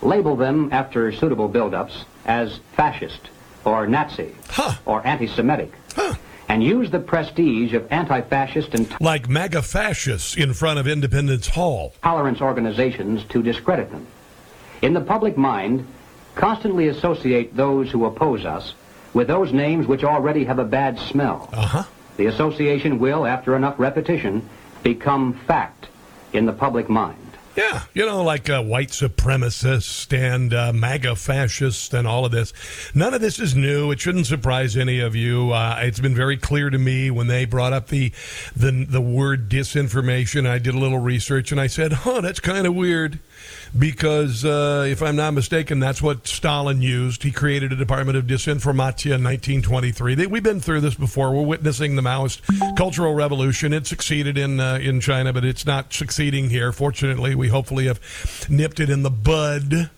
label them after suitable buildups as fascist or Nazi huh. or anti-Semitic. Huh. And use the prestige of anti-fascist and like MAGA fascists in front of Independence Hall. Tolerance organizations to discredit them. In the public mind, constantly associate those who oppose us with those names which already have a bad smell. Uh-huh. The association will, after enough repetition, become fact in the public mind. Yeah, you know, like uh, white supremacist and uh, MAGA fascist and all of this. None of this is new. It shouldn't surprise any of you. Uh, it's been very clear to me when they brought up the the the word disinformation. I did a little research and I said, "Huh, that's kind of weird." Because uh, if I'm not mistaken, that's what Stalin used. He created a Department of Disinformatia in 1923. They, we've been through this before. We're witnessing the Maoist Cultural Revolution. It succeeded in uh, in China, but it's not succeeding here. Fortunately, we hopefully have nipped it in the bud.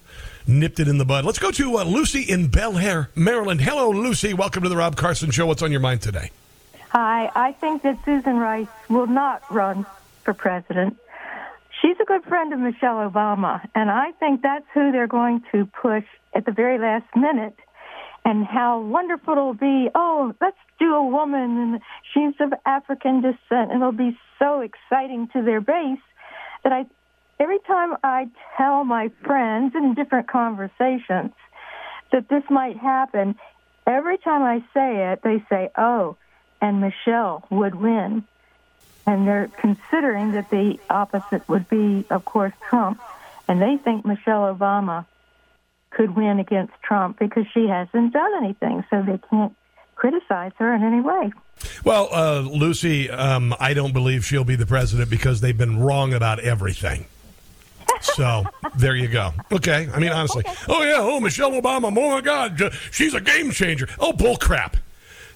Nipped it in the bud. Let's go to uh, Lucy in Bel Air, Maryland. Hello, Lucy. Welcome to the Rob Carson Show. What's on your mind today? Hi. I think that Susan Rice will not run for president. She's a good friend of Michelle Obama, and I think that's who they're going to push at the very last minute. And how wonderful it'll be. Oh, let's do a woman, and she's of African descent, and it'll be so exciting to their base that I, every time I tell my friends in different conversations that this might happen, every time I say it, they say, "Oh, and Michelle would win." And they're considering that the opposite would be, of course, Trump, and they think Michelle Obama could win against Trump because she hasn't done anything, so they can't criticize her in any way. Well, uh, Lucy, um, I don't believe she'll be the president because they've been wrong about everything. So there you go. Okay, I mean honestly. Okay. Oh yeah, oh Michelle Obama. Oh my God, she's a game changer. Oh bull crap.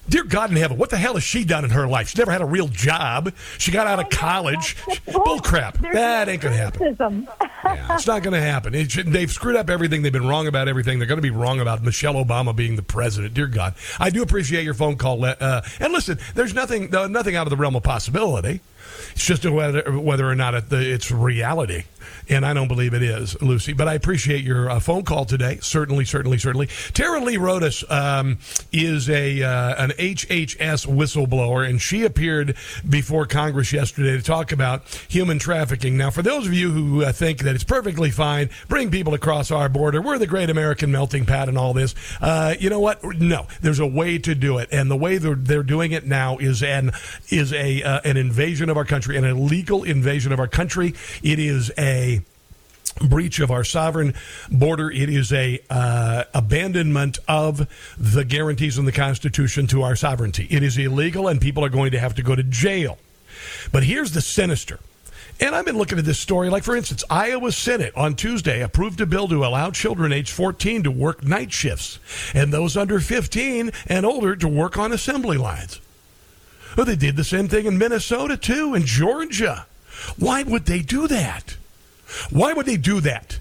Dear God in heaven, what the hell has she done in her life? She never had a real job. She got out of college. Bull crap. That ain't going to happen. yeah, it's not going to happen. It, they've screwed up everything. They've been wrong about everything. They're going to be wrong about Michelle Obama being the president. Dear God, I do appreciate your phone call. Uh, and listen, there's nothing uh, nothing out of the realm of possibility. It's just whether whether or not it, it's reality and I don't believe it is, Lucy. But I appreciate your uh, phone call today. Certainly, certainly, certainly. Tara Lee Rodas um, is a uh, an HHS whistleblower, and she appeared before Congress yesterday to talk about human trafficking. Now, for those of you who uh, think that it's perfectly fine, bring people across our border, we're the great American melting pot and all this. Uh, you know what? No, there's a way to do it, and the way they're, they're doing it now is an is a uh, an invasion of our country, and an illegal invasion of our country. It is a breach of our sovereign border. It is a uh, abandonment of the guarantees in the Constitution to our sovereignty. It is illegal, and people are going to have to go to jail. But here's the sinister. And I've been looking at this story. Like, for instance, Iowa Senate on Tuesday approved a bill to allow children age 14 to work night shifts and those under 15 and older to work on assembly lines. Well, they did the same thing in Minnesota, too, and Georgia. Why would they do that? Why would they do that?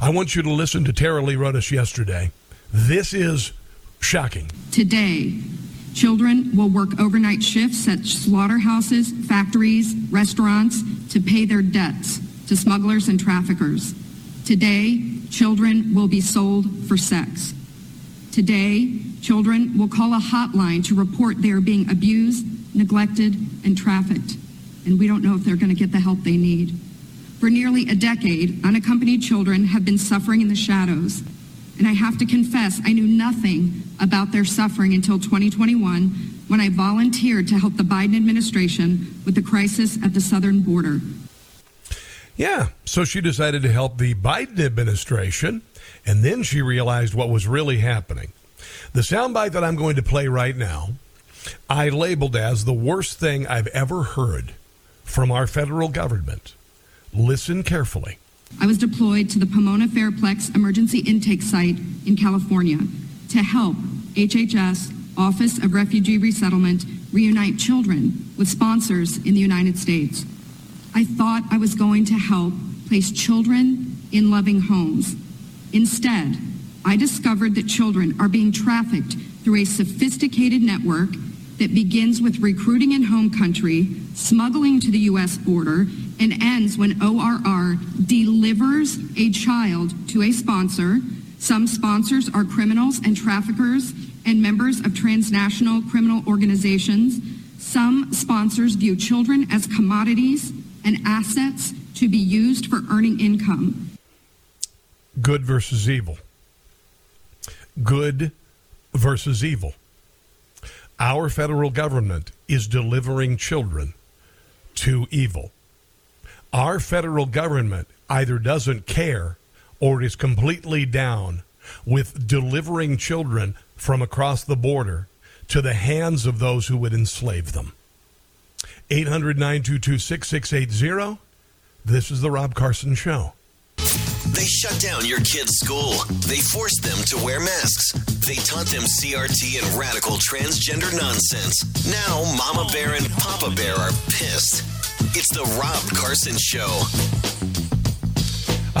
I want you to listen to Tara Lee Rodas yesterday. This is shocking. Today, children will work overnight shifts at slaughterhouses, factories, restaurants to pay their debts to smugglers and traffickers. Today, children will be sold for sex. Today, children will call a hotline to report they are being abused, neglected, and trafficked. And we don't know if they're going to get the help they need. For nearly a decade, unaccompanied children have been suffering in the shadows. And I have to confess, I knew nothing about their suffering until 2021 when I volunteered to help the Biden administration with the crisis at the southern border. Yeah, so she decided to help the Biden administration, and then she realized what was really happening. The soundbite that I'm going to play right now, I labeled as the worst thing I've ever heard from our federal government. Listen carefully. I was deployed to the Pomona Fairplex Emergency Intake Site in California to help HHS, Office of Refugee Resettlement, reunite children with sponsors in the United States. I thought I was going to help place children in loving homes. Instead, I discovered that children are being trafficked through a sophisticated network that begins with recruiting in home country, smuggling to the U.S. border, and ends when ORR delivers a child to a sponsor. Some sponsors are criminals and traffickers and members of transnational criminal organizations. Some sponsors view children as commodities and assets to be used for earning income. Good versus evil. Good versus evil. Our federal government is delivering children to evil. Our federal government either doesn't care or is completely down with delivering children from across the border to the hands of those who would enslave them. 800 922 6680. This is The Rob Carson Show. They shut down your kid's school. They forced them to wear masks. They taught them CRT and radical transgender nonsense. Now, Mama Bear and Papa Bear are pissed. It's the Rob Carson Show.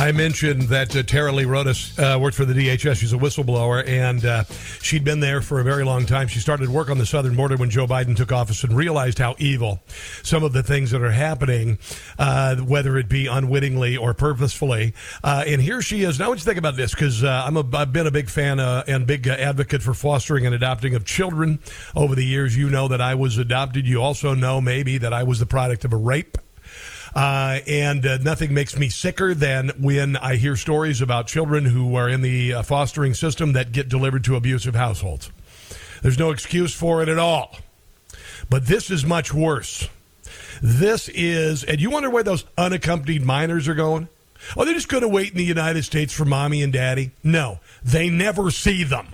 I mentioned that uh, Tara Lee Rodas uh, worked for the DHS. She's a whistleblower, and uh, she'd been there for a very long time. She started work on the southern border when Joe Biden took office and realized how evil some of the things that are happening, uh, whether it be unwittingly or purposefully. Uh, and here she is. Now, what you think about this? Because uh, I'm a, I've been a big fan and big advocate for fostering and adopting of children over the years. You know that I was adopted. You also know maybe that I was the product of a rape. Uh, and uh, nothing makes me sicker than when I hear stories about children who are in the uh, fostering system that get delivered to abusive households. There's no excuse for it at all. But this is much worse. This is, and you wonder where those unaccompanied minors are going? Oh, they're just going to wait in the United States for mommy and daddy? No, they never see them.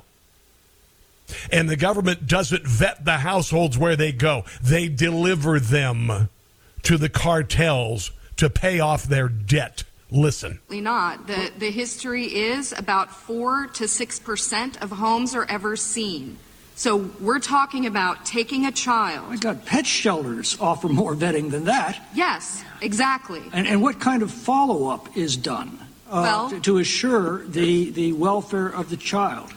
And the government doesn't vet the households where they go, they deliver them to the cartels to pay off their debt. Listen. Not. The, the history is about 4 to 6% of homes are ever seen. So we're talking about taking a child. My God, pet shelters offer more vetting than that. Yes, exactly. And, and what kind of follow up is done uh, well, to, to assure the, the welfare of the child?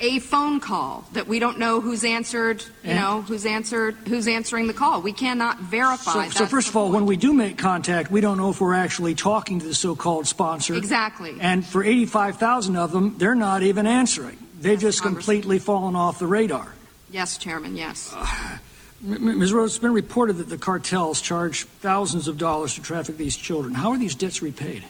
A phone call that we don't know who's answered, you know, who's answered, who's answering the call. We cannot verify. So, so first of all, point. when we do make contact, we don't know if we're actually talking to the so-called sponsor. Exactly. And for 85,000 of them, they're not even answering. They've just completely fallen off the radar. Yes, Chairman. Yes. Uh, Ms. Rose, it's been reported that the cartels charge thousands of dollars to traffic these children. How are these debts repaid?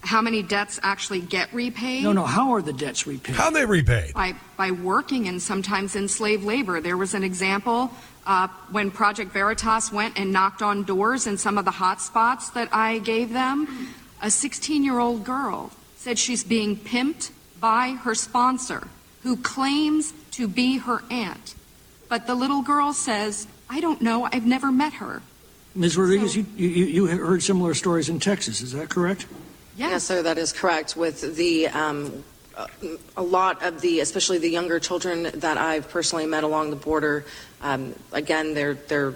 How many debts actually get repaid? No, no. How are the debts repaid? How they repaid? By by working and sometimes in slave labor. There was an example uh, when Project Veritas went and knocked on doors in some of the hot spots that I gave them. A 16-year-old girl said she's being pimped by her sponsor, who claims to be her aunt. But the little girl says, "I don't know. I've never met her." Ms. Rodriguez, so, you, you, you heard similar stories in Texas. Is that correct? Yes. yes, sir, that is correct. With the um, a lot of the, especially the younger children that I've personally met along the border, um, again, they're they're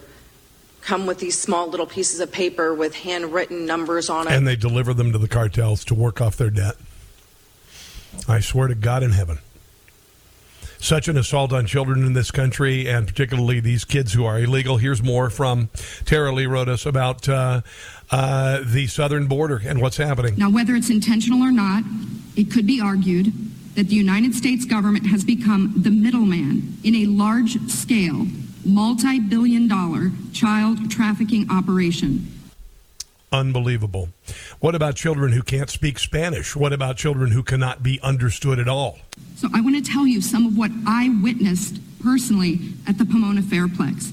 come with these small little pieces of paper with handwritten numbers on it, and they deliver them to the cartels to work off their debt. I swear to God in heaven such an assault on children in this country, and particularly these kids who are illegal. Here's more from Tara Lee Rodas about uh, uh, the southern border and what's happening. Now, whether it's intentional or not, it could be argued that the United States government has become the middleman in a large scale, multi billion dollar child trafficking operation. Unbelievable. What about children who can't speak Spanish? What about children who cannot be understood at all? So, I want to tell you some of what I witnessed personally at the Pomona Fairplex.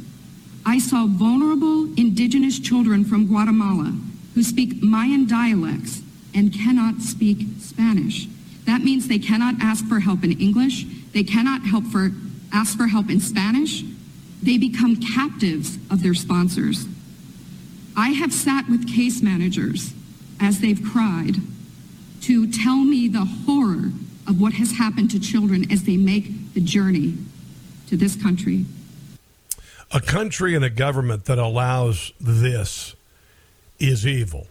I saw vulnerable indigenous children from Guatemala who speak Mayan dialects and cannot speak Spanish. That means they cannot ask for help in English, they cannot help for ask for help in Spanish. They become captives of their sponsors. I have sat with case managers as they've cried to tell me the horror of what has happened to children as they make the journey to this country a country and a government that allows this is evil.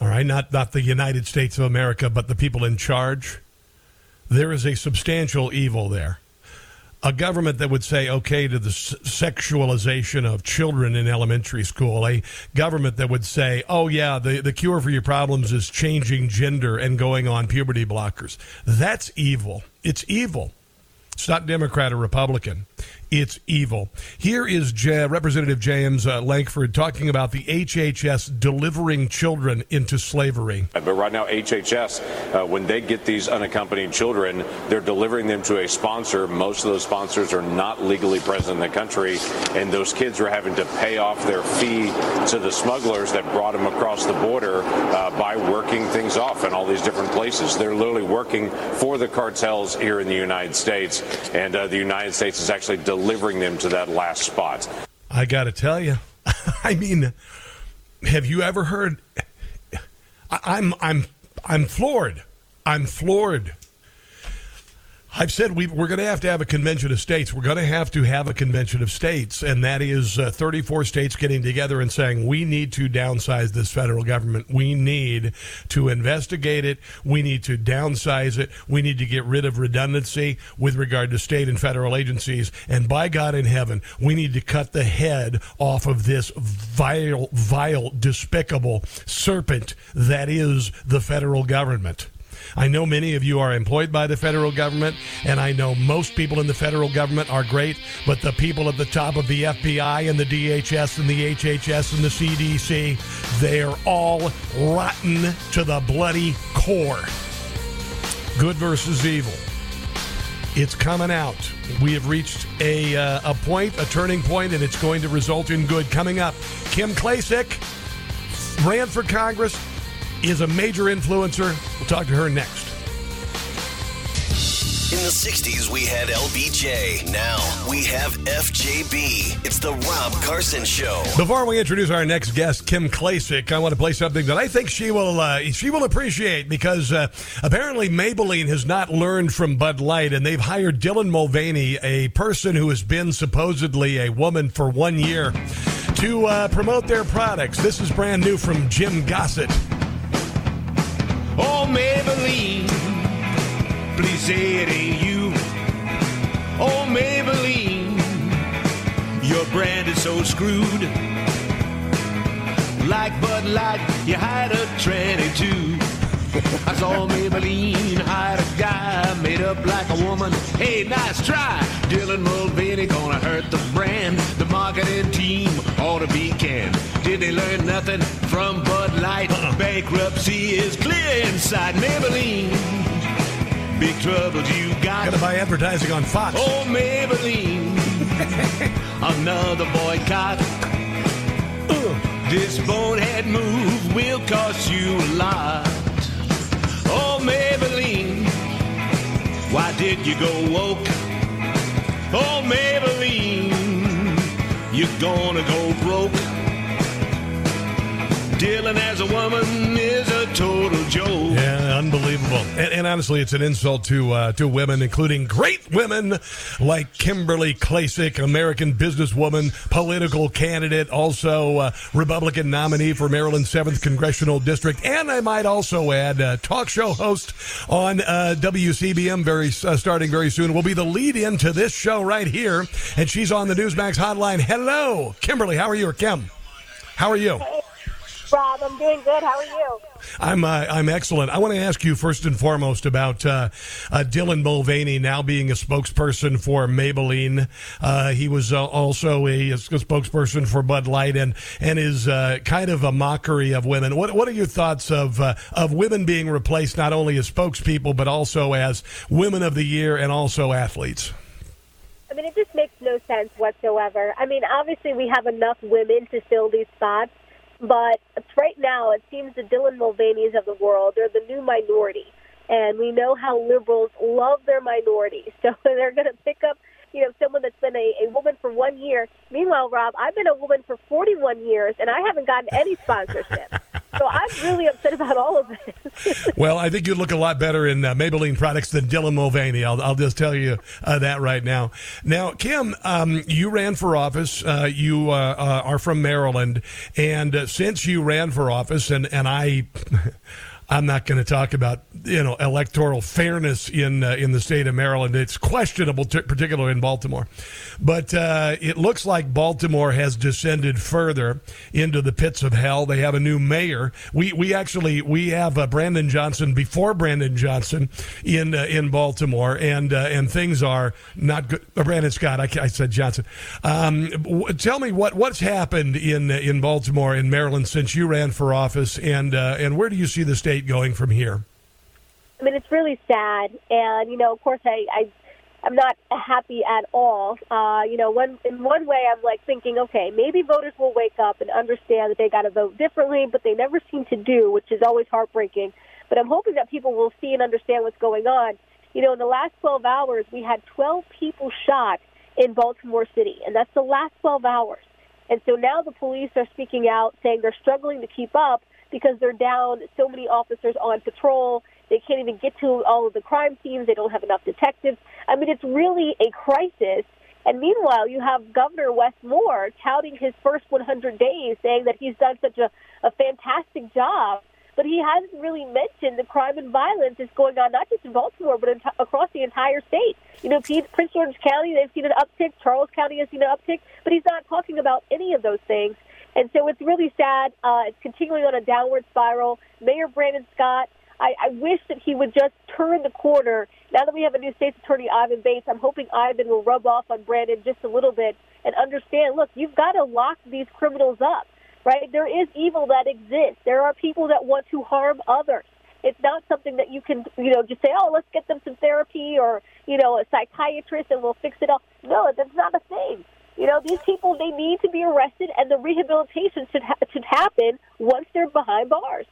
All right, not not the United States of America, but the people in charge. There is a substantial evil there. A government that would say okay to the sexualization of children in elementary school. A government that would say, oh, yeah, the, the cure for your problems is changing gender and going on puberty blockers. That's evil. It's evil. It's not Democrat or Republican. It's evil. Here is J- Representative James uh, Lankford talking about the HHS delivering children into slavery. But right now, HHS, uh, when they get these unaccompanied children, they're delivering them to a sponsor. Most of those sponsors are not legally present in the country, and those kids are having to pay off their fee to the smugglers that brought them across the border uh, by working things off in all these different places. They're literally working for the cartels here in the United States, and uh, the United States is actually delivering delivering them to that last spot. I got to tell you, I mean, have you ever heard? I'm I'm I'm floored. I'm floored I've said we, are going to have to have a convention of states. We're going to have to have a convention of states, and that is uh, 34 states getting together and saying we need to downsize this federal government. We need to investigate it. We need to downsize it. We need to get rid of redundancy with regard to state and federal agencies. And by God in heaven, we need to cut the head off of this vile, vile, despicable serpent that is the federal government. I know many of you are employed by the federal government, and I know most people in the federal government are great, but the people at the top of the FBI and the DHS and the HHS and the CDC, they're all rotten to the bloody core. Good versus evil. It's coming out. We have reached a, uh, a point, a turning point, and it's going to result in good. Coming up, Kim Klacik ran for Congress, is a major influencer. We'll talk to her next. In the 60s, we had LBJ. Now we have FJB. It's the Rob Carson Show. Before we introduce our next guest, Kim Klacik, I want to play something that I think she will uh, she will appreciate because uh, apparently Maybelline has not learned from Bud Light, and they've hired Dylan Mulvaney, a person who has been supposedly a woman for one year, to uh, promote their products. This is brand new from Jim Gossett. Oh, Maybelline, please say it ain't you. Oh, Maybelline, your brand is so screwed. Like Bud Light, you hide a tranny too. I saw Maybelline hide a guy made up like a woman. Hey, nice try. Dylan Mulvaney gonna hurt the brand. The marketing team ought to be canned. Did they learn nothing from Bud Light? Uh-uh. Bankruptcy is clear inside Maybelline. Big troubles you got. Gotta buy advertising on Fox. Oh, Maybelline. Another boycott. This bonehead move will cost you a lot. Why did you go woke? Oh, Maybelline, you're gonna go broke. Dylan as a woman is a total joke. Yeah, unbelievable. And, and honestly, it's an insult to uh, to women, including great women like Kimberly Klacik, American businesswoman, political candidate, also uh, Republican nominee for Maryland's seventh congressional district, and I might also add, uh, talk show host on uh, WCBM, very uh, starting very soon. Will be the lead in to this show right here, and she's on the Newsmax hotline. Hello, Kimberly. How are you, or Kim? How are you? Rob, I'm doing good. How are you? I'm uh, I'm excellent. I want to ask you first and foremost about uh, uh, Dylan Mulvaney now being a spokesperson for Maybelline. Uh, he was uh, also a, a, spokesperson for Bud Light and and is uh, kind of a mockery of women. What what are your thoughts of of women being replaced not only as spokespeople but also as women of the year and also athletes? I mean, it just makes no sense whatsoever. I mean, obviously we have enough women to fill these spots but right now, it seems the Dylan Mulvaneys of the world, they're the new minority. And we know how liberals love their minorities. So they're going to pick up, you know, someone that's been a, a woman for one year. Meanwhile, Rob, I've been a woman for 41 years, and I haven't gotten any sponsorship. so I'm really upset about all of this. well, I think you'd look a lot better in uh, Maybelline products than Dylan Mulvaney. I'll, I'll just tell you uh, that right now. Now, Kim, um, you ran for office. Uh, you uh, uh, are from Maryland, and uh, since you ran for office, and and I. I'm not going to talk about you know electoral fairness in uh, in the state of Maryland. It's questionable, t- particularly in Baltimore. But uh, it looks like Baltimore has descended further into the pits of hell. They have a new mayor. We we actually we have uh, Brandon Johnson before Brandon Johnson in uh, in Baltimore, and uh, and things are not good. Uh, Brandon Scott, I, I said Johnson. Um, w- tell me what what's happened in in Baltimore in Maryland since you ran for office, and and where do you see the state going from here? I mean, it's really sad, and you know, of course, I, I I'm not happy at all. Uh, you know, one in one way, I'm like thinking, okay, maybe voters will wake up and understand that they got to vote differently, but they never seem to do, which is always heartbreaking. But I'm hoping that people will see and understand what's going on. You know, in the last 12 hours, we had 12 people shot in Baltimore City, and that's the last 12 hours. And so now the police are speaking out, saying they're struggling to keep up because they're down so many officers on patrol. They can't even get to all of the crime scenes. They don't have enough detectives. I mean, it's really a crisis. And meanwhile, you have Governor Wes Moore touting his first 100 days, saying that he's done such a, a fantastic job. But he hasn't really mentioned the crime and violence that's going on, not just in Baltimore, but in, across the entire state. You know, Prince George County, they've seen an uptick. Charles County has seen an uptick. But he's not talking about any of those things. And so it's really sad. Uh, it's continuing on a downward spiral. Mayor Brandon Scott, I, I wish that he would just turn the corner. Now that we have a new state's attorney, Ivan Bates, I'm hoping Ivan will rub off on Brandon just a little bit and understand, look, you've got to lock these criminals up, right? There is evil that exists. There are people that want to harm others. It's not something that you can, you know, just say, oh, let's get them some therapy or, you know, a psychiatrist and we'll fix it all. No, that's not a thing. You know, these people they need to be arrested, and the rehabilitation should ha- should happen once they're behind bars.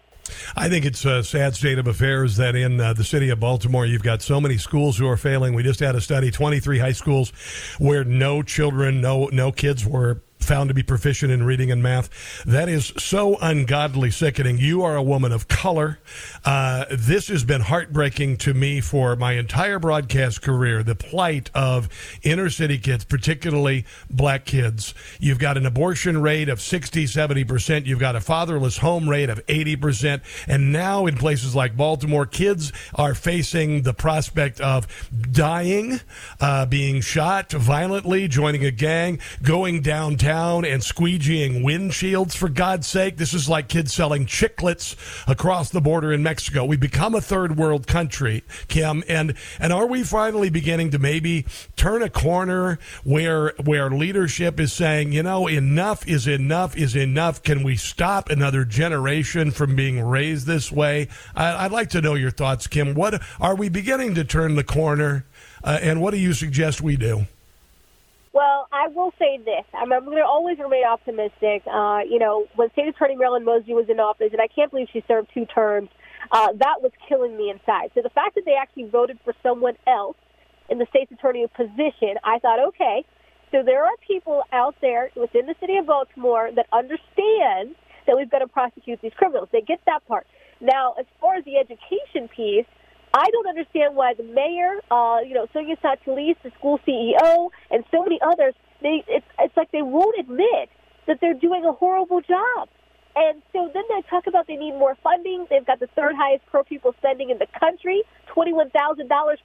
I think it's a sad state of affairs that in uh, the city of Baltimore, you've got so many schools who are failing. We just had a study, 23 high schools where no children, no, no kids were found to be proficient in reading and math. That is so ungodly sickening. You are a woman of color. Uh, this has been heartbreaking to me for my entire broadcast career. The plight of inner city kids, particularly black kids. You've got an abortion rate of 60, 70%. You've got a fatherless home rate of 80%. And now in places like Baltimore, kids are facing the prospect of dying, uh, being shot violently, joining a gang, going downtown down and squeegeeing windshields, for God's sake. This is like kids selling chiclets across the border in Mexico. We've become a third world country, Kim. And, and are we finally beginning to maybe turn a corner where, where leadership is saying, you know, enough is enough is enough? Can we stop another generation from being raised this way? I, would like to know your thoughts, Kim. What are we beginning to turn the corner? Uh, and what do you suggest we do? Well, I will say this. I'm, I'm going to always remain optimistic. Uh, you know, when State Attorney Marilyn Mosby was in office, and I can't believe she served two terms, uh, that was killing me inside. So the fact that they actually voted for someone else in the state's attorney position, I thought, okay, so there are people out there within the city of Baltimore that understand that we've got to prosecute these criminals. They get that part. Now, as far as the education piece, I don't understand why the mayor, uh, you know, Sonja Santelises, the school CEO, and so many others, they it's, it's like they won't admit that they're doing a horrible job. And so then they talk about they need more funding. They've got the third highest per pupil spending in the country, $21,000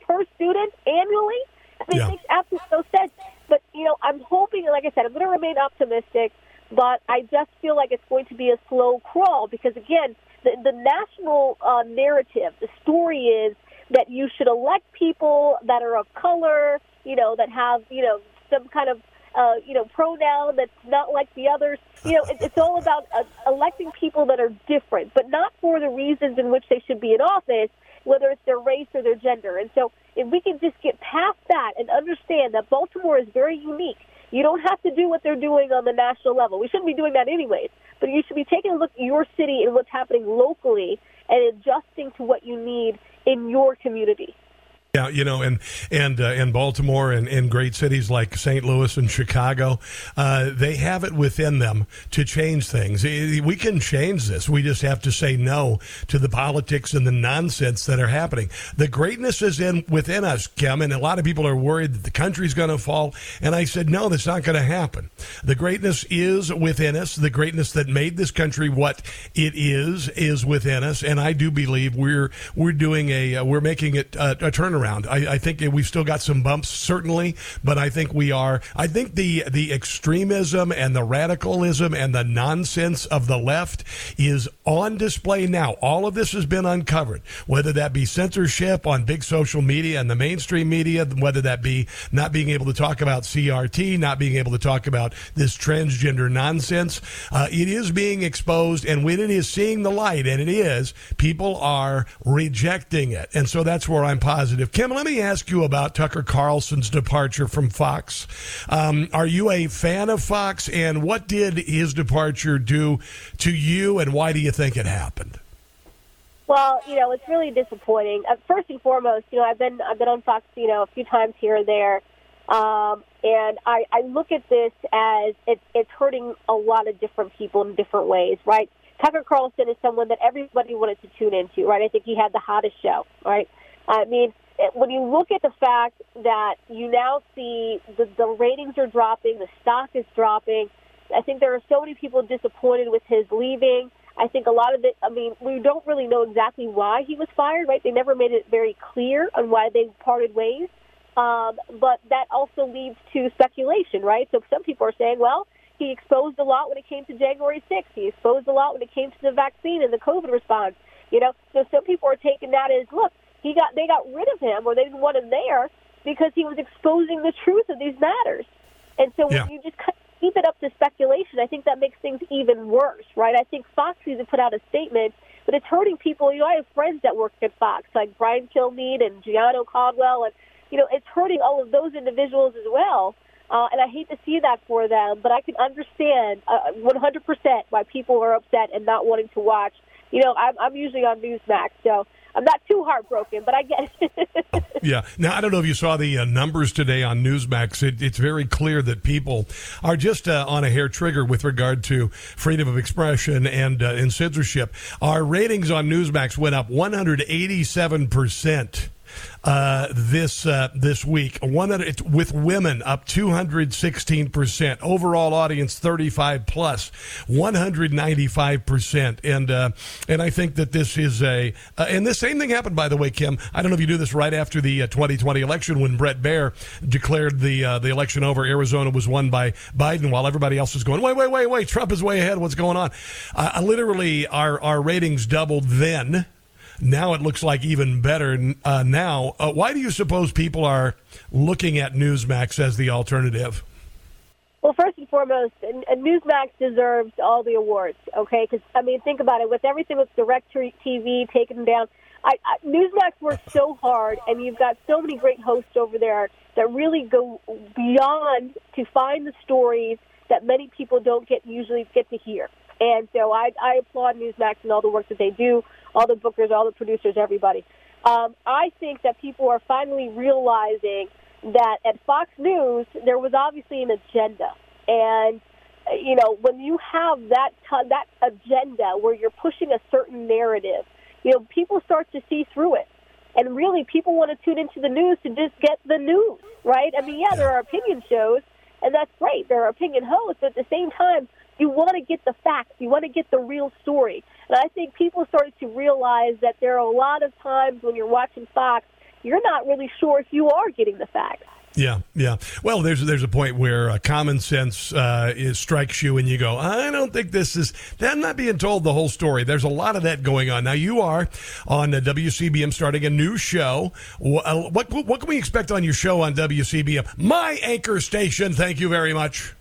per student annually. I mean, yeah. it makes absolutely no sense. But, you know, I'm hoping, like I said, I'm going to remain optimistic, but I just feel like it's going to be a slow crawl because, again, the, the national uh, narrative, the story is that you should elect people that are of color, you know, that have, you know, some kind of, uh, you know, pronoun that's not like the others. You know, it, it's all about uh, electing people that are different, but not for the reasons in which they should be in office, whether it's their race or their gender. And so if we can just get past that and understand that Baltimore is very unique, you don't have to do what they're doing on the national level. We shouldn't be doing that anyways. But you should be taking a look at your city and what's happening locally and adjusting to what you need in your community. Yeah, you know, and and uh, and Baltimore and, and great cities like St. Louis and Chicago, uh, they have it within them to change things. We can change this. We just have to say no to the politics and the nonsense that are happening. The greatness is in within us, Kim, and a lot of people are worried that the country's going to fall. And I said, no, that's not going to happen. The greatness is within us. The greatness that made this country what it is is within us, and I do believe we're we're doing a uh, we're making it uh, a turnaround I, I, think we've still got some bumps, certainly, but I think we are. I think the the extremism and the radicalism and the nonsense of the left is on display now. All of this has been uncovered, whether that be censorship on big social media and the mainstream media, whether that be not being able to talk about CRT, not being able to talk about this transgender nonsense. Uh, it is being exposed, and when it is seeing the light, and it is, people are rejecting it, and so that's where I'm positive. Kim, let me ask you about Tucker Carlson's departure from Fox. Um, are you a fan of Fox, and what did his departure do to you, and why do you think it happened? Well, you know, it's really disappointing. Uh, first and foremost, you know, I've been I've been on Fox, you know, a few times here and there, um, and I, I look at this as it, it's hurting a lot of different people in different ways, right? Tucker Carlson is someone that everybody wanted to tune into, right? I think he had the hottest show, right? I mean, when you look at the fact that you now see the, the ratings are dropping, the stock is dropping, I think there are so many people disappointed with his leaving. I think a lot of it, I mean, we don't really know exactly why he was fired, right? They never made it very clear on why they parted ways. Um, but that also leads to speculation, right? So some people are saying, well, he exposed a lot when it came to January 6th. He exposed a lot when it came to the vaccine and the COVID response. You know, so some people are taking that as, look, he got they got rid of him or they didn't want him there because he was exposing the truth of these matters. And so when yeah. you just keep it up to speculation, I think that makes things even worse, right? I think Fox needs to put out a statement, but it's hurting people. You know, I have friends that work at Fox, like Brian Kilmeade and Gianno Caldwell, and you know, it's hurting all of those individuals as well. Uh, and I hate to see that for them, but I can understand uh, 100% why people are upset and not wanting to watch. You know, I'm, I'm usually on Newsmax, so I'm not too heartbroken, but I get it. yeah. Now, I don't know if you saw the uh, numbers today on Newsmax. It, it's very clear that people are just uh, on a hair trigger with regard to freedom of expression and, uh, and censorship. Our ratings on Newsmax went up 187 percent uh, this uh, this week. One that it's with women up 216 percent. Overall audience 35 plus, 195 percent. And uh, and I think that this is a uh, and the same thing happened by the way, Kim. I don't know if you do this right after the 2020 uh, election when Bret Baier declared the uh, the election over. Arizona was won by Biden while everybody else was going wait wait wait wait Trump is way ahead. What's going on? literally, our our ratings doubled then now it looks like even better uh, now. Uh, why do you suppose people are looking at Newsmax as the alternative? Well, first and foremost, Newsmax deserves all the awards, okay? Because, I mean, think about it. With everything with DirecTV taken down, I, I, Newsmax works so hard, and you've got so many great hosts over there that really go beyond to find the stories that many people don't get usually get to hear. And so I, I applaud Newsmax and all the work that they do, all the bookers, all the producers, everybody. Um, I think that people are finally realizing that at Fox News there was obviously an agenda, and you know when you have that t- that agenda where you're pushing a certain narrative, you know people start to see through it, and really people want to tune into the news to just get the news, right? I mean, yeah, there are opinion shows, and that's great. There are opinion hosts, but at the same time, you want to get the facts. You want to get the real story. And I think people started to realize that there are a lot of times when you're watching Fox, you're not really sure if you are getting the facts. Yeah, yeah. Well, there's there's a point where uh, common sense uh, is, strikes you, and you go, "I don't think this is." I'm not being told the whole story. There's a lot of that going on now. You are on uh, WCBM starting a new show. Uh, what what can we expect on your show on WCBM? My anchor station. Thank you very much.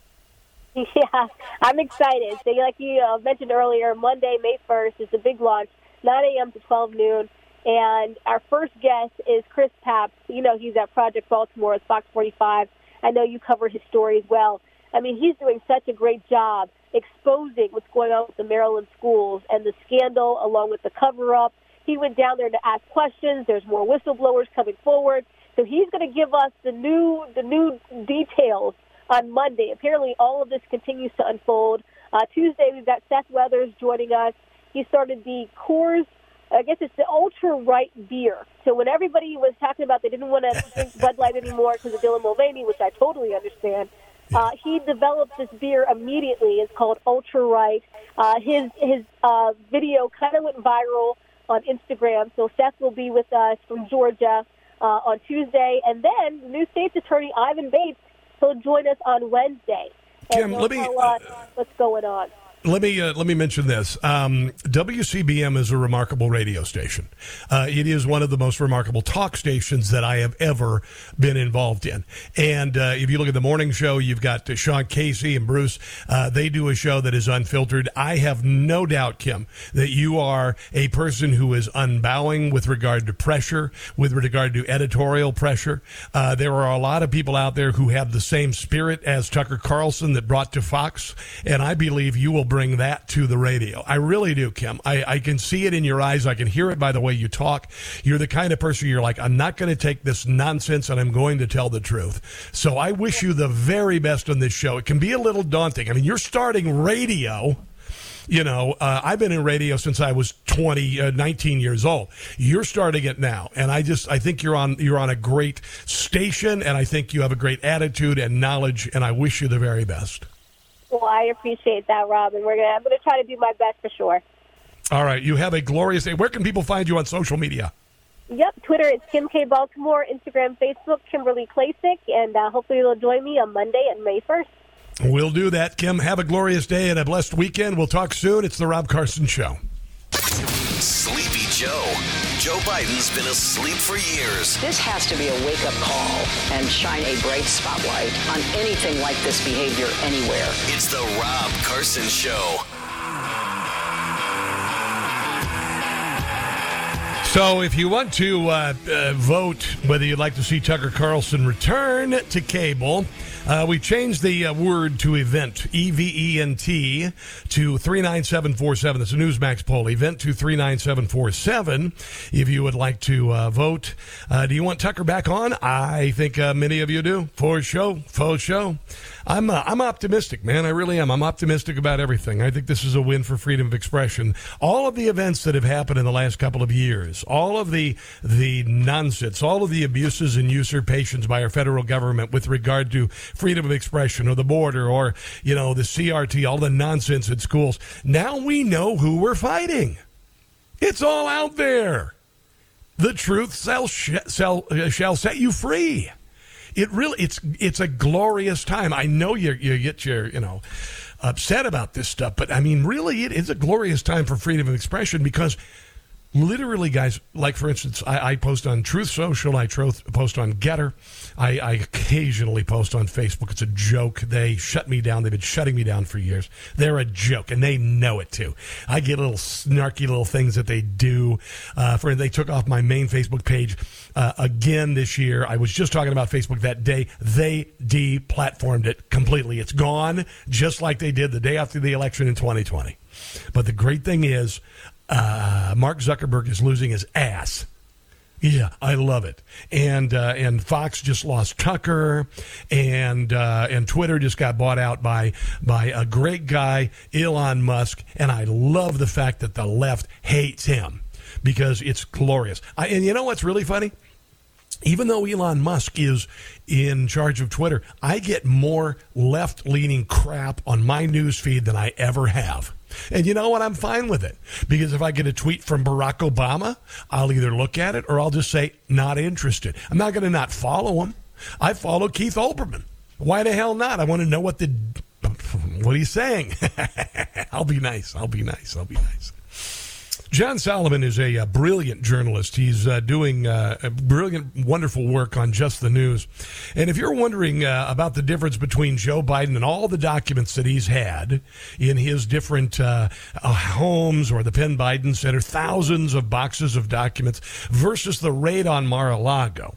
Yeah, I'm excited. So, like you uh, mentioned earlier, Monday, May 1st is the big launch, 9 a.m. to 12 noon. And our first guest is Chris Papst. You know, he's at Project Baltimore at Fox 45. I know you covered his story as well. I mean, he's doing such a great job exposing what's going on with the Maryland schools and the scandal along with the cover up. He went down there to ask questions. There's more whistleblowers coming forward. So he's going to give us the new the new details on Monday. Apparently, all of this continues to unfold. Uh, Tuesday, we've got Seth Weathers joining us. He started the Coors. I guess it's the ultra right beer. So when everybody was talking about they didn't want to drink Bud Light anymore because of Dylan Mulvaney, which I totally understand, uh, he developed this beer immediately. It's called Ultra Right. Uh, his his uh, video kind of went viral on Instagram. So Seth will be with us from Georgia uh, on Tuesday, and then the new state's attorney Ivan Bates will join us on Wednesday. Kim, let me- us uh, uh, what's going on. Let me uh, let me mention this. Um, WCBM is a remarkable radio station. Uh, it is one of the most remarkable talk stations that I have ever been involved in. And uh, if you look at the morning show, you've got Sean Casey and Bruce. Uh, they do a show that is unfiltered. I have no doubt, Kim, that you are a person who is unbowing with regard to pressure, with regard to editorial pressure. Uh, there are a lot of people out there who have the same spirit as Tucker Carlson that brought to Fox, and I believe you will bring that to the radio. I really do, Kim. I, I can see it in your eyes. I can hear it by the way you talk. You're the kind of person you're like, I'm not going to take this nonsense and I'm going to tell the truth. So I wish you the very best on this show. It can be a little daunting. I mean, you're starting radio you know, uh, I've been in radio since I was 20, uh, 19 years old. You're starting it now, and I just I think you're on you're on a great station, and I think you have a great attitude and knowledge, and I wish you the very best. Well, I appreciate that, Rob, and we're gonna I'm gonna try to do my best for sure. All right, you have a glorious day. Where can people find you on social media? Yep, Twitter is Kim K Baltimore, Instagram, Facebook Kimberly Klacik, and uh, hopefully you'll join me on Monday and May first. We'll do that, Kim. Have a glorious day and a blessed weekend. We'll talk soon. It's the Rob Carson Show. Sleepy Joe. Joe Biden's been asleep for years. This has to be a wake up call and shine a bright spotlight on anything like this behavior anywhere. It's the Rob Carson Show. So, if you want to uh, uh, vote whether you'd like to see Tucker Carlson return to cable, uh, we changed the uh, word to event, E V E N T, to 39747. That's a Newsmax poll. Event to 39747. If you would like to uh, vote, uh, do you want Tucker back on? I think uh, many of you do. For show, for show. I'm uh, I'm optimistic, man. I really am. I'm optimistic about everything. I think this is a win for freedom of expression. All of the events that have happened in the last couple of years, all of the the nonsense, all of the abuses and usurpations by our federal government with regard to freedom of expression or the border or you know the CRT, all the nonsense at schools. Now we know who we're fighting. It's all out there. The truth shall, shall, uh, shall set you free it really it's it's a glorious time. I know you you get your you know upset about this stuff, but I mean really it is a glorious time for freedom of expression because literally guys like for instance I, I post on Truth Social, I post on Gettr, I, I occasionally post on Facebook. It's a joke. They shut me down. They've been shutting me down for years. They're a joke, and they know it too. I get little snarky little things that they do. Uh, for they took off my main Facebook page uh, again this year. I was just talking about Facebook that day. They deplatformed it completely. It's gone, just like they did the day after the election in 2020. But the great thing is, uh, Mark Zuckerberg is losing his ass. Yeah, I love it. And uh, and Fox just lost Tucker, and uh, and Twitter just got bought out by by a great guy, Elon Musk. And I love the fact that the left hates him because it's glorious. I, and you know what's really funny? Even though Elon Musk is in charge of Twitter, I get more left leaning crap on my news feed than I ever have. And you know what? I'm fine with it. Because if I get a tweet from Barack Obama, I'll either look at it or I'll just say, not interested. I'm not going to not follow him. I follow Keith Olbermann. Why the hell not? I want to know what the. What he's saying. I'll be nice. I'll be nice. I'll be nice. John Solomon is a, uh brilliant journalist. He's uh, doing uh, a brilliant, wonderful work on Just the News. And if you're wondering uh, about the difference between Joe Biden and all the documents that he's had in his different uh, uh, homes or the Penn Biden Center, thousands of boxes of documents versus the raid on Mar-a-Lago,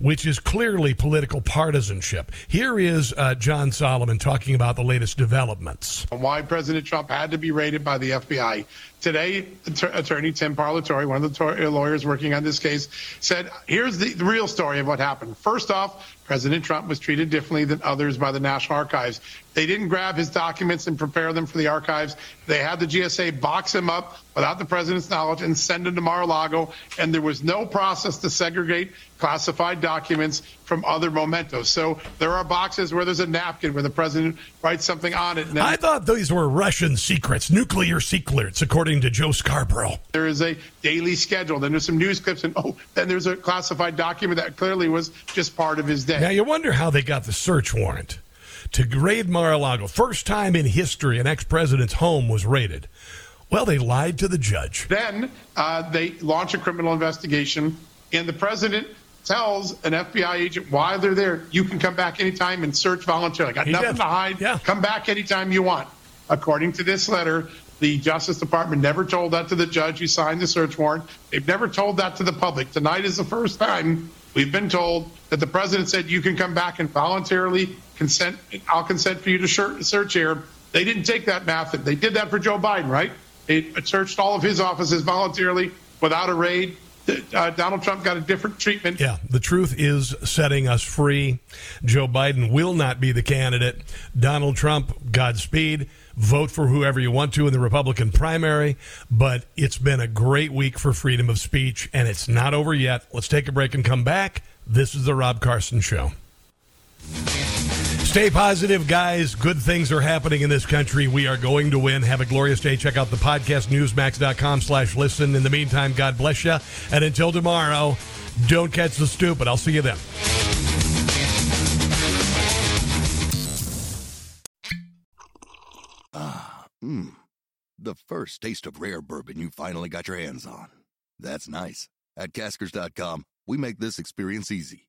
which is clearly political partisanship. Here is uh, John Solomon talking about the latest developments. Why President Trump had to be raided by the FBI. Today, attorney Tim Parlatore, one of the lawyers working on this case, said, here's the, the real story of what happened. First off, President Trump was treated differently than others by the National Archives. They didn't grab his documents and prepare them for the archives. They had the GSA box him up without the president's knowledge and send him to Mar-a-Lago. And there was no process to segregate classified documents from other mementos. So there are boxes where there's a napkin where the president writes something on it. I thought these were Russian secrets, nuclear secrets, according to Joe Scarborough. There is a daily schedule. Then there's some news clips, and oh, then there's a classified document that clearly was just part of his day. Now you wonder how they got the search warrant to raid Mar-a-Lago. First time in history an ex-president's home was raided. Well, they lied to the judge. Then uh, they launch a criminal investigation, and the president tells an FBI agent why they're there. You can come back anytime and search voluntarily. Got he nothing did. to hide. Yeah. Come back anytime you want. According to this letter, the Justice Department never told that to the judge who signed the search warrant. They've never told that to the public. Tonight is the first time we've been told that the president said you can come back and voluntarily consent. I'll consent for you to search here. They didn't take that method. They did that for Joe Biden, right? They searched all of his offices voluntarily without a raid. Uh, Donald Trump got a different treatment. Yeah, the truth is setting us free. Joe Biden will not be the candidate. Donald Trump, Godspeed. Vote for whoever you want to in the Republican primary. But it's been a great week for freedom of speech, and it's not over yet. Let's take a break and come back. This is The Rob Carson Show. Stay positive, guys. Good things are happening in this country. We are going to win. Have a glorious day. Check out the podcast, newsmax.com slash listen. In the meantime, God bless you. And until tomorrow, don't catch the stupid. I'll see you then. Ah, mmm. The first taste of rare bourbon you finally got your hands on. That's nice. At caskers.com, we make this experience easy.